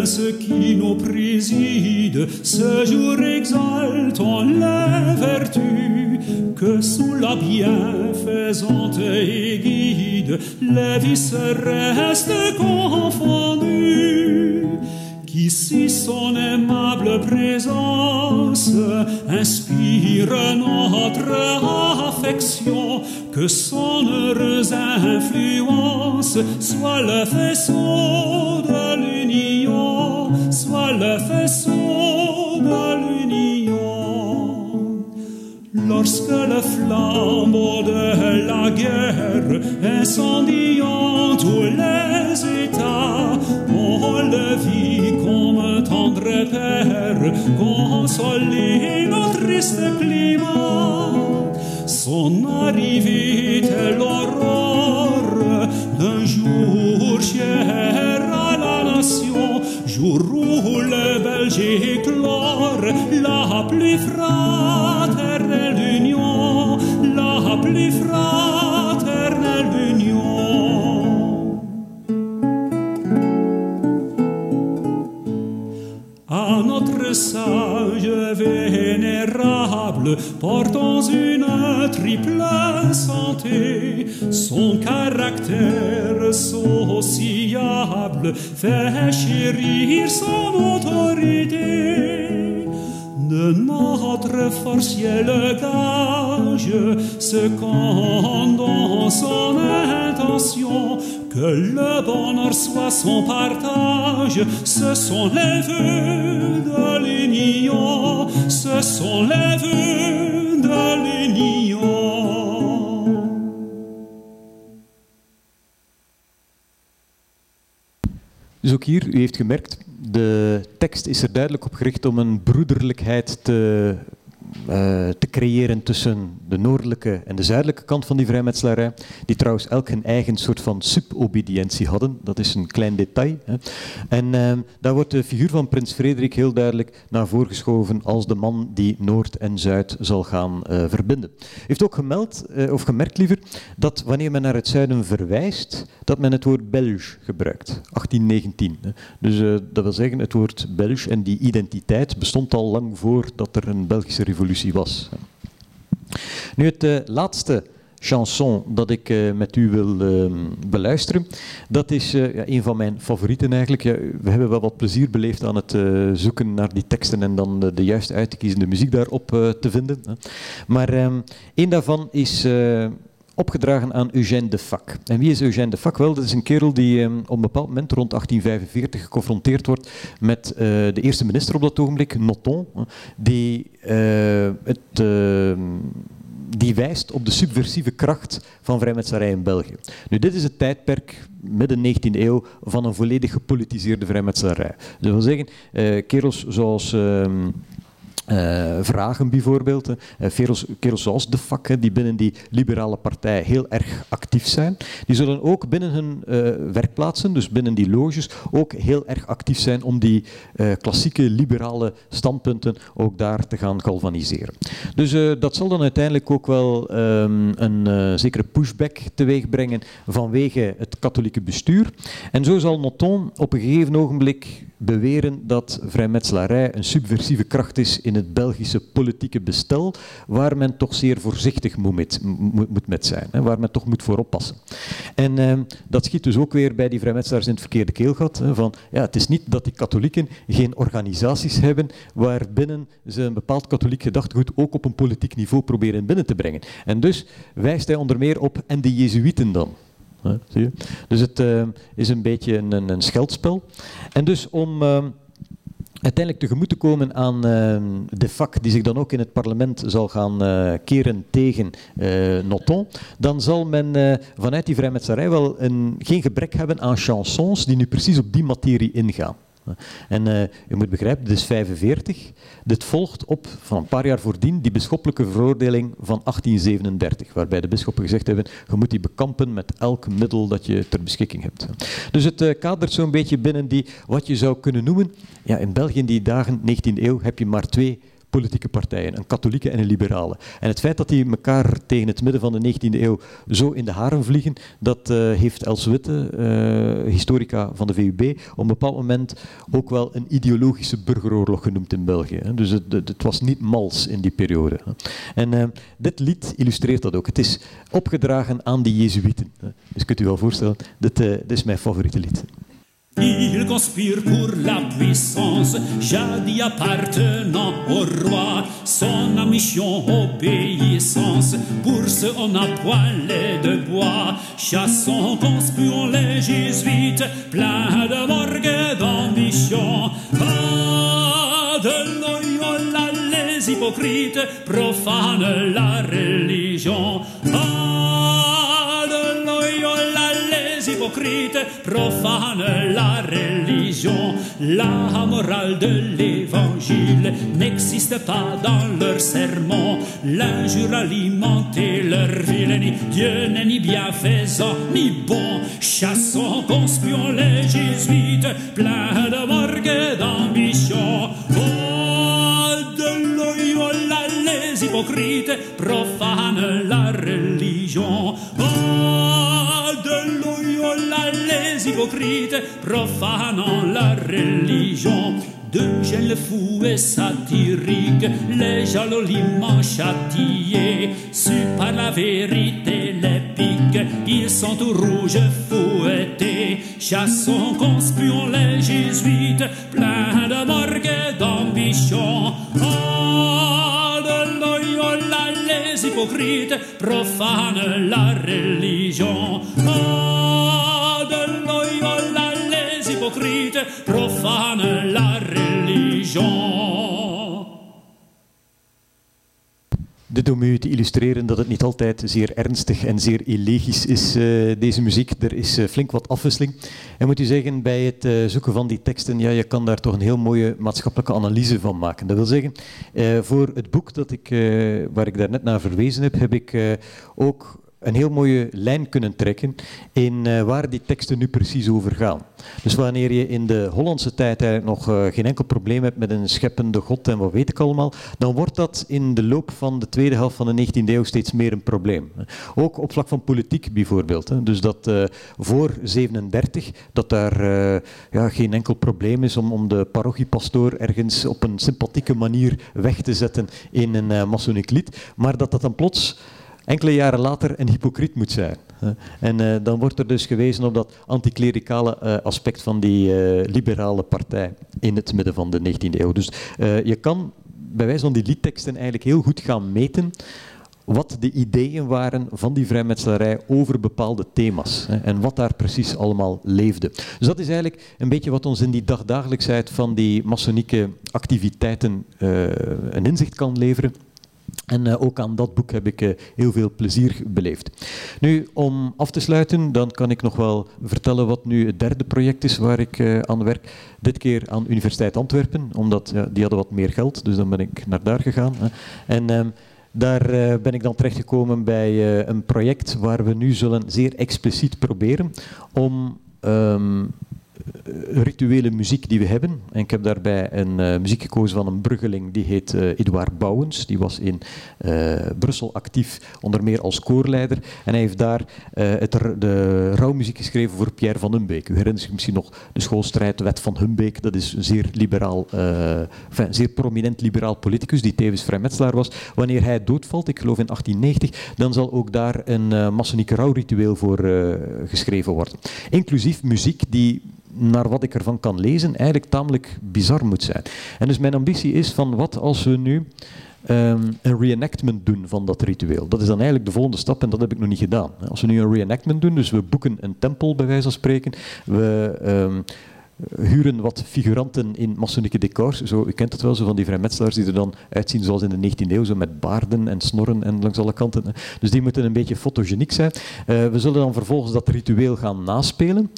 Prince qui nous préside, ce jour exaltant la vertu, que sous la bienfaisante égide, la vie se reste confondue. Qu'ici son aimable présence inspire notre affection, que son heureuse influence soit le faisceau flambeau de la guerre incendiant tous les États, on le vit comme tendre père, consoler nos triste climat. Son arrivée portant une triple santé, son caractère sociable fait chérir son autorité. De notre force le gage, ce qu'on dans son intention, que le bonheur soit son partage, ce sont les vœux de l'union, ce sont les vœux hier, u heeft gemerkt, de tekst is er duidelijk op gericht om een broederlijkheid te te creëren tussen de noordelijke en de zuidelijke kant van die vrijmetselarij, die trouwens elk een eigen soort van subobedientie hadden. Dat is een klein detail. Hè. En uh, daar wordt de figuur van prins Frederik heel duidelijk naar voren geschoven als de man die Noord en Zuid zal gaan uh, verbinden. heeft ook gemeld, of gemerkt liever, dat wanneer men naar het zuiden verwijst, dat men het woord Belge gebruikt. 1819. Hè. Dus dat wil zeggen, het woord Belge en die identiteit bestond al lang voordat er een Belgische revolutie was. Nu het uh, laatste chanson dat ik uh, met u wil uh, beluisteren, dat is uh, ja, een van mijn favorieten eigenlijk. We hebben wel wat plezier beleefd aan het zoeken naar die teksten en dan de, de juist uit te kiezen de muziek daarop te vinden. Maar ehm, een daarvan is opgedragen aan Eugène de Fac. En wie is Eugène de Fac? Wel, dat is een kerel die um, op een bepaald moment rond 1845 geconfronteerd wordt met uh, de eerste minister op dat ogenblik, Nothon, die uh, het... Uh, die wijst op de subversieve kracht van vrijmetselarij in België. Nu, dit is het tijdperk, midden 19e eeuw, van een volledig gepolitiseerde vrijmetselarij. Dat wil zeggen, uh, kerels zoals... Uh, uh, vragen bijvoorbeeld. Uh, kerels, kerels zoals de vakken die binnen die liberale partij heel erg actief zijn. Die zullen ook binnen hun uh, werkplaatsen, dus binnen die loges, ook heel erg actief zijn om die klassieke liberale standpunten ook daar te gaan galvaniseren. Dus dat zal dan uiteindelijk ook wel um, een zekere pushback teweeg brengen vanwege het katholieke bestuur. En zo zal Noton op een gegeven ogenblik beweren dat vrijmetselarij een subversieve kracht is in het Belgische politieke bestel, waar men toch zeer voorzichtig moet moet met zijn, hè, waar men toch moet voor oppassen. En eh, dat schiet dus ook weer bij die vrijmetselaars in het verkeerde keelgat, van ja, het is niet dat die katholieken geen organisaties hebben waarbinnen ze een bepaald katholiek gedachtegoed ook op een politiek niveau proberen binnen te brengen. En dus wijst hij onder meer op en de Jezuïeten dan. Zie je? Dus het uh, is een beetje een, een, scheldspel. En dus om uh, uiteindelijk tegemoet te komen aan uh, de vak die zich dan ook in het parlement zal gaan keren tegen Noton, dan zal men vanuit die vrijmetserij wel een, geen gebrek hebben aan chansons die nu precies op die materie ingaan. En u moet begrijpen, dit is 45. Dit volgt op van een paar jaar voordien die bisschoppelijke veroordeling van 1837, waarbij de bisschoppen gezegd hebben, je moet die bekampen met elk middel dat je ter beschikking hebt. Dus het uh, kadert zo'n beetje binnen die, wat je zou kunnen noemen, ja, in België in die dagen, 19e eeuw, heb je maar twee politieke partijen, een katholieke en een liberale. En het feit dat die elkaar tegen het midden van de 19e eeuw zo in de haren vliegen, dat uh, heeft Els Witte, uh, historica van de VUB, op een bepaald moment ook wel een ideologische burgeroorlog genoemd in België. Dus het, het, was niet mals in die periode. En uh, dit lied illustreert dat ook. Het is opgedragen aan de Jezuïeten. Dus kunt u wel voorstellen, dit, dit is mijn favoriete lied. Il conspire pour la puissance, jadis appartenant au roi, son ambition obéissance, pour ce on a poilé de bois, chassons, conspirons les jésuites, plein de morgue et d'ambition. Pas de Loyola, les hypocrites profanent la religion. Pas hypocrite profane la religion. La morale de l'évangile n'existe pas dans leurs sermons. L'injure alimentait leur vilenie. Dieu n'est ni bienfaisant ni bon. Chassons, conspions les jésuites, pleins de morgue et d'ambition. Oh, de Loyola, les hypocrites profanent la religion. Oh, hypocrites profanant la religion. de gêne le fou et satirique, les jaloliments châtiés, su par la vérité les piques, ils sont tout rouges fouettés, chassons, conspions les jésuites, pleins de morgue et d'ambition. De Loyola, les hypocrites profanent la religion. Profanent la religion. Dit om u te illustreren dat het niet altijd zeer ernstig en zeer elegisch is, uh, deze muziek. Er is uh, flink wat afwisseling. En moet u zeggen, bij het uh, zoeken van die teksten, ja, je kan daar toch een heel mooie maatschappelijke analyse van maken. Dat wil zeggen, voor het boek dat ik, waar ik daar net naar verwezen heb, heb ik ook een heel mooie lijn kunnen trekken in uh, waar die teksten nu precies over gaan. Dus wanneer je in de Hollandse tijd eigenlijk nog uh, geen enkel probleem hebt met een scheppende God en wat weet ik allemaal, dan wordt dat in de loop van de tweede helft van de 19e eeuw steeds meer een probleem. Ook op vlak van politiek bijvoorbeeld. Hè. Dus dat uh, voor 37 dat daar ja, geen enkel probleem is om, om de parochiepastoor ergens op een sympathieke manier weg te zetten in een uh, lied, maar dat dat dan plots enkele jaren later een hypocriet moet zijn. En uh, dan wordt er dus gewezen op dat anticlericale uh, aspect van die uh, liberale partij in het midden van de 19e eeuw. Dus je kan bij wijze van die liedteksten eigenlijk heel goed gaan meten wat de ideeën waren van die vrijmetselarij over bepaalde thema's hè, en wat daar precies allemaal leefde. Dus dat is eigenlijk een beetje wat ons in die dagdagelijksheid van die masonieke activiteiten een inzicht kan leveren. En uh, ook aan dat boek heb ik uh, heel veel plezier beleefd. Nu, om af te sluiten, dan kan ik nog wel vertellen wat nu het derde project is waar ik uh, aan werk. Dit keer aan Universiteit Antwerpen, omdat die hadden wat meer geld, dus dan ben ik naar daar gegaan. Hè. En ehm, daar ben ik dan terechtgekomen bij een project waar we nu zullen zeer expliciet proberen om um, rituele muziek die we hebben. En ik heb daarbij een uh, muziek gekozen van een bruggeling die heet uh, Edouard Bouwens. Die was in Brussel actief, onder meer als koorleider. En hij heeft daar het, de rouwmuziek geschreven voor Pierre van Humbeek. U herinnert zich misschien nog de schoolstrijdwet van Humbeek. Dat is een zeer liberaal, zeer prominent liberaal politicus die tevens vrijmetselaar was. Wanneer hij doodvalt, ik geloof in 1890, dan zal ook daar een uh, massoniek rouwritueel voor geschreven worden. Inclusief muziek die naar wat ik ervan kan lezen, eigenlijk tamelijk bizar moet zijn. En dus mijn ambitie is van wat als we nu um, een reenactment doen van dat ritueel. Dat is dan eigenlijk de volgende stap en dat heb ik nog niet gedaan. Als we nu een reenactment doen, dus we boeken een tempel bij wijze van spreken, we um, huren wat figuranten in masonieke decors. Zo, u kent het wel, zo van die vrijmetselaars die er dan uitzien zoals in de 19e eeuw, zo met baarden en snorren en langs alle kanten. Dus die moeten een beetje fotogeniek zijn. Uh, we zullen dan vervolgens dat ritueel gaan naspelen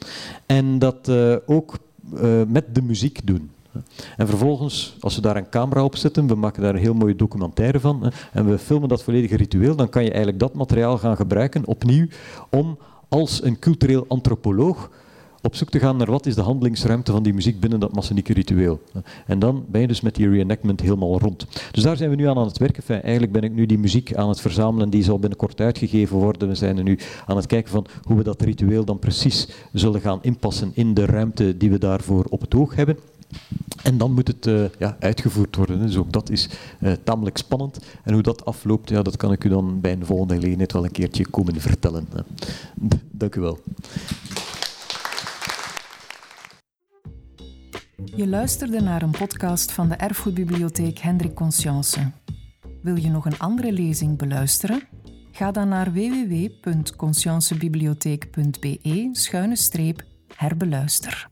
en dat uh, ook uh, met de muziek doen. En vervolgens, als we daar een camera op zetten, we maken daar een heel mooie documentaire van, en we filmen dat volledige ritueel, dan kan je eigenlijk dat materiaal gaan gebruiken opnieuw om als een cultureel antropoloog op zoek te gaan naar wat is de handelingsruimte van die muziek binnen dat massonieke ritueel. En dan ben je dus met die reenactment helemaal rond. Dus daar zijn we nu aan aan het werken. Eigenlijk ben ik nu die muziek aan het verzamelen, die zal binnenkort uitgegeven worden. We zijn er nu aan het kijken van hoe we dat ritueel dan precies zullen gaan inpassen in de ruimte die we daarvoor op het oog hebben. En dan moet het uh, ja, uitgevoerd worden. Dus ook dat is uh, tamelijk spannend. En hoe dat afloopt, ja, dat kan ik u dan bij een volgende gelegenheid wel een keertje komen vertellen. Dank u wel. Je luisterde naar een podcast van de Erfgoedbibliotheek Hendrik Conscience. Wil je nog een andere lezing beluisteren? Ga dan naar www.consciencebibliotheek.be-herbeluister.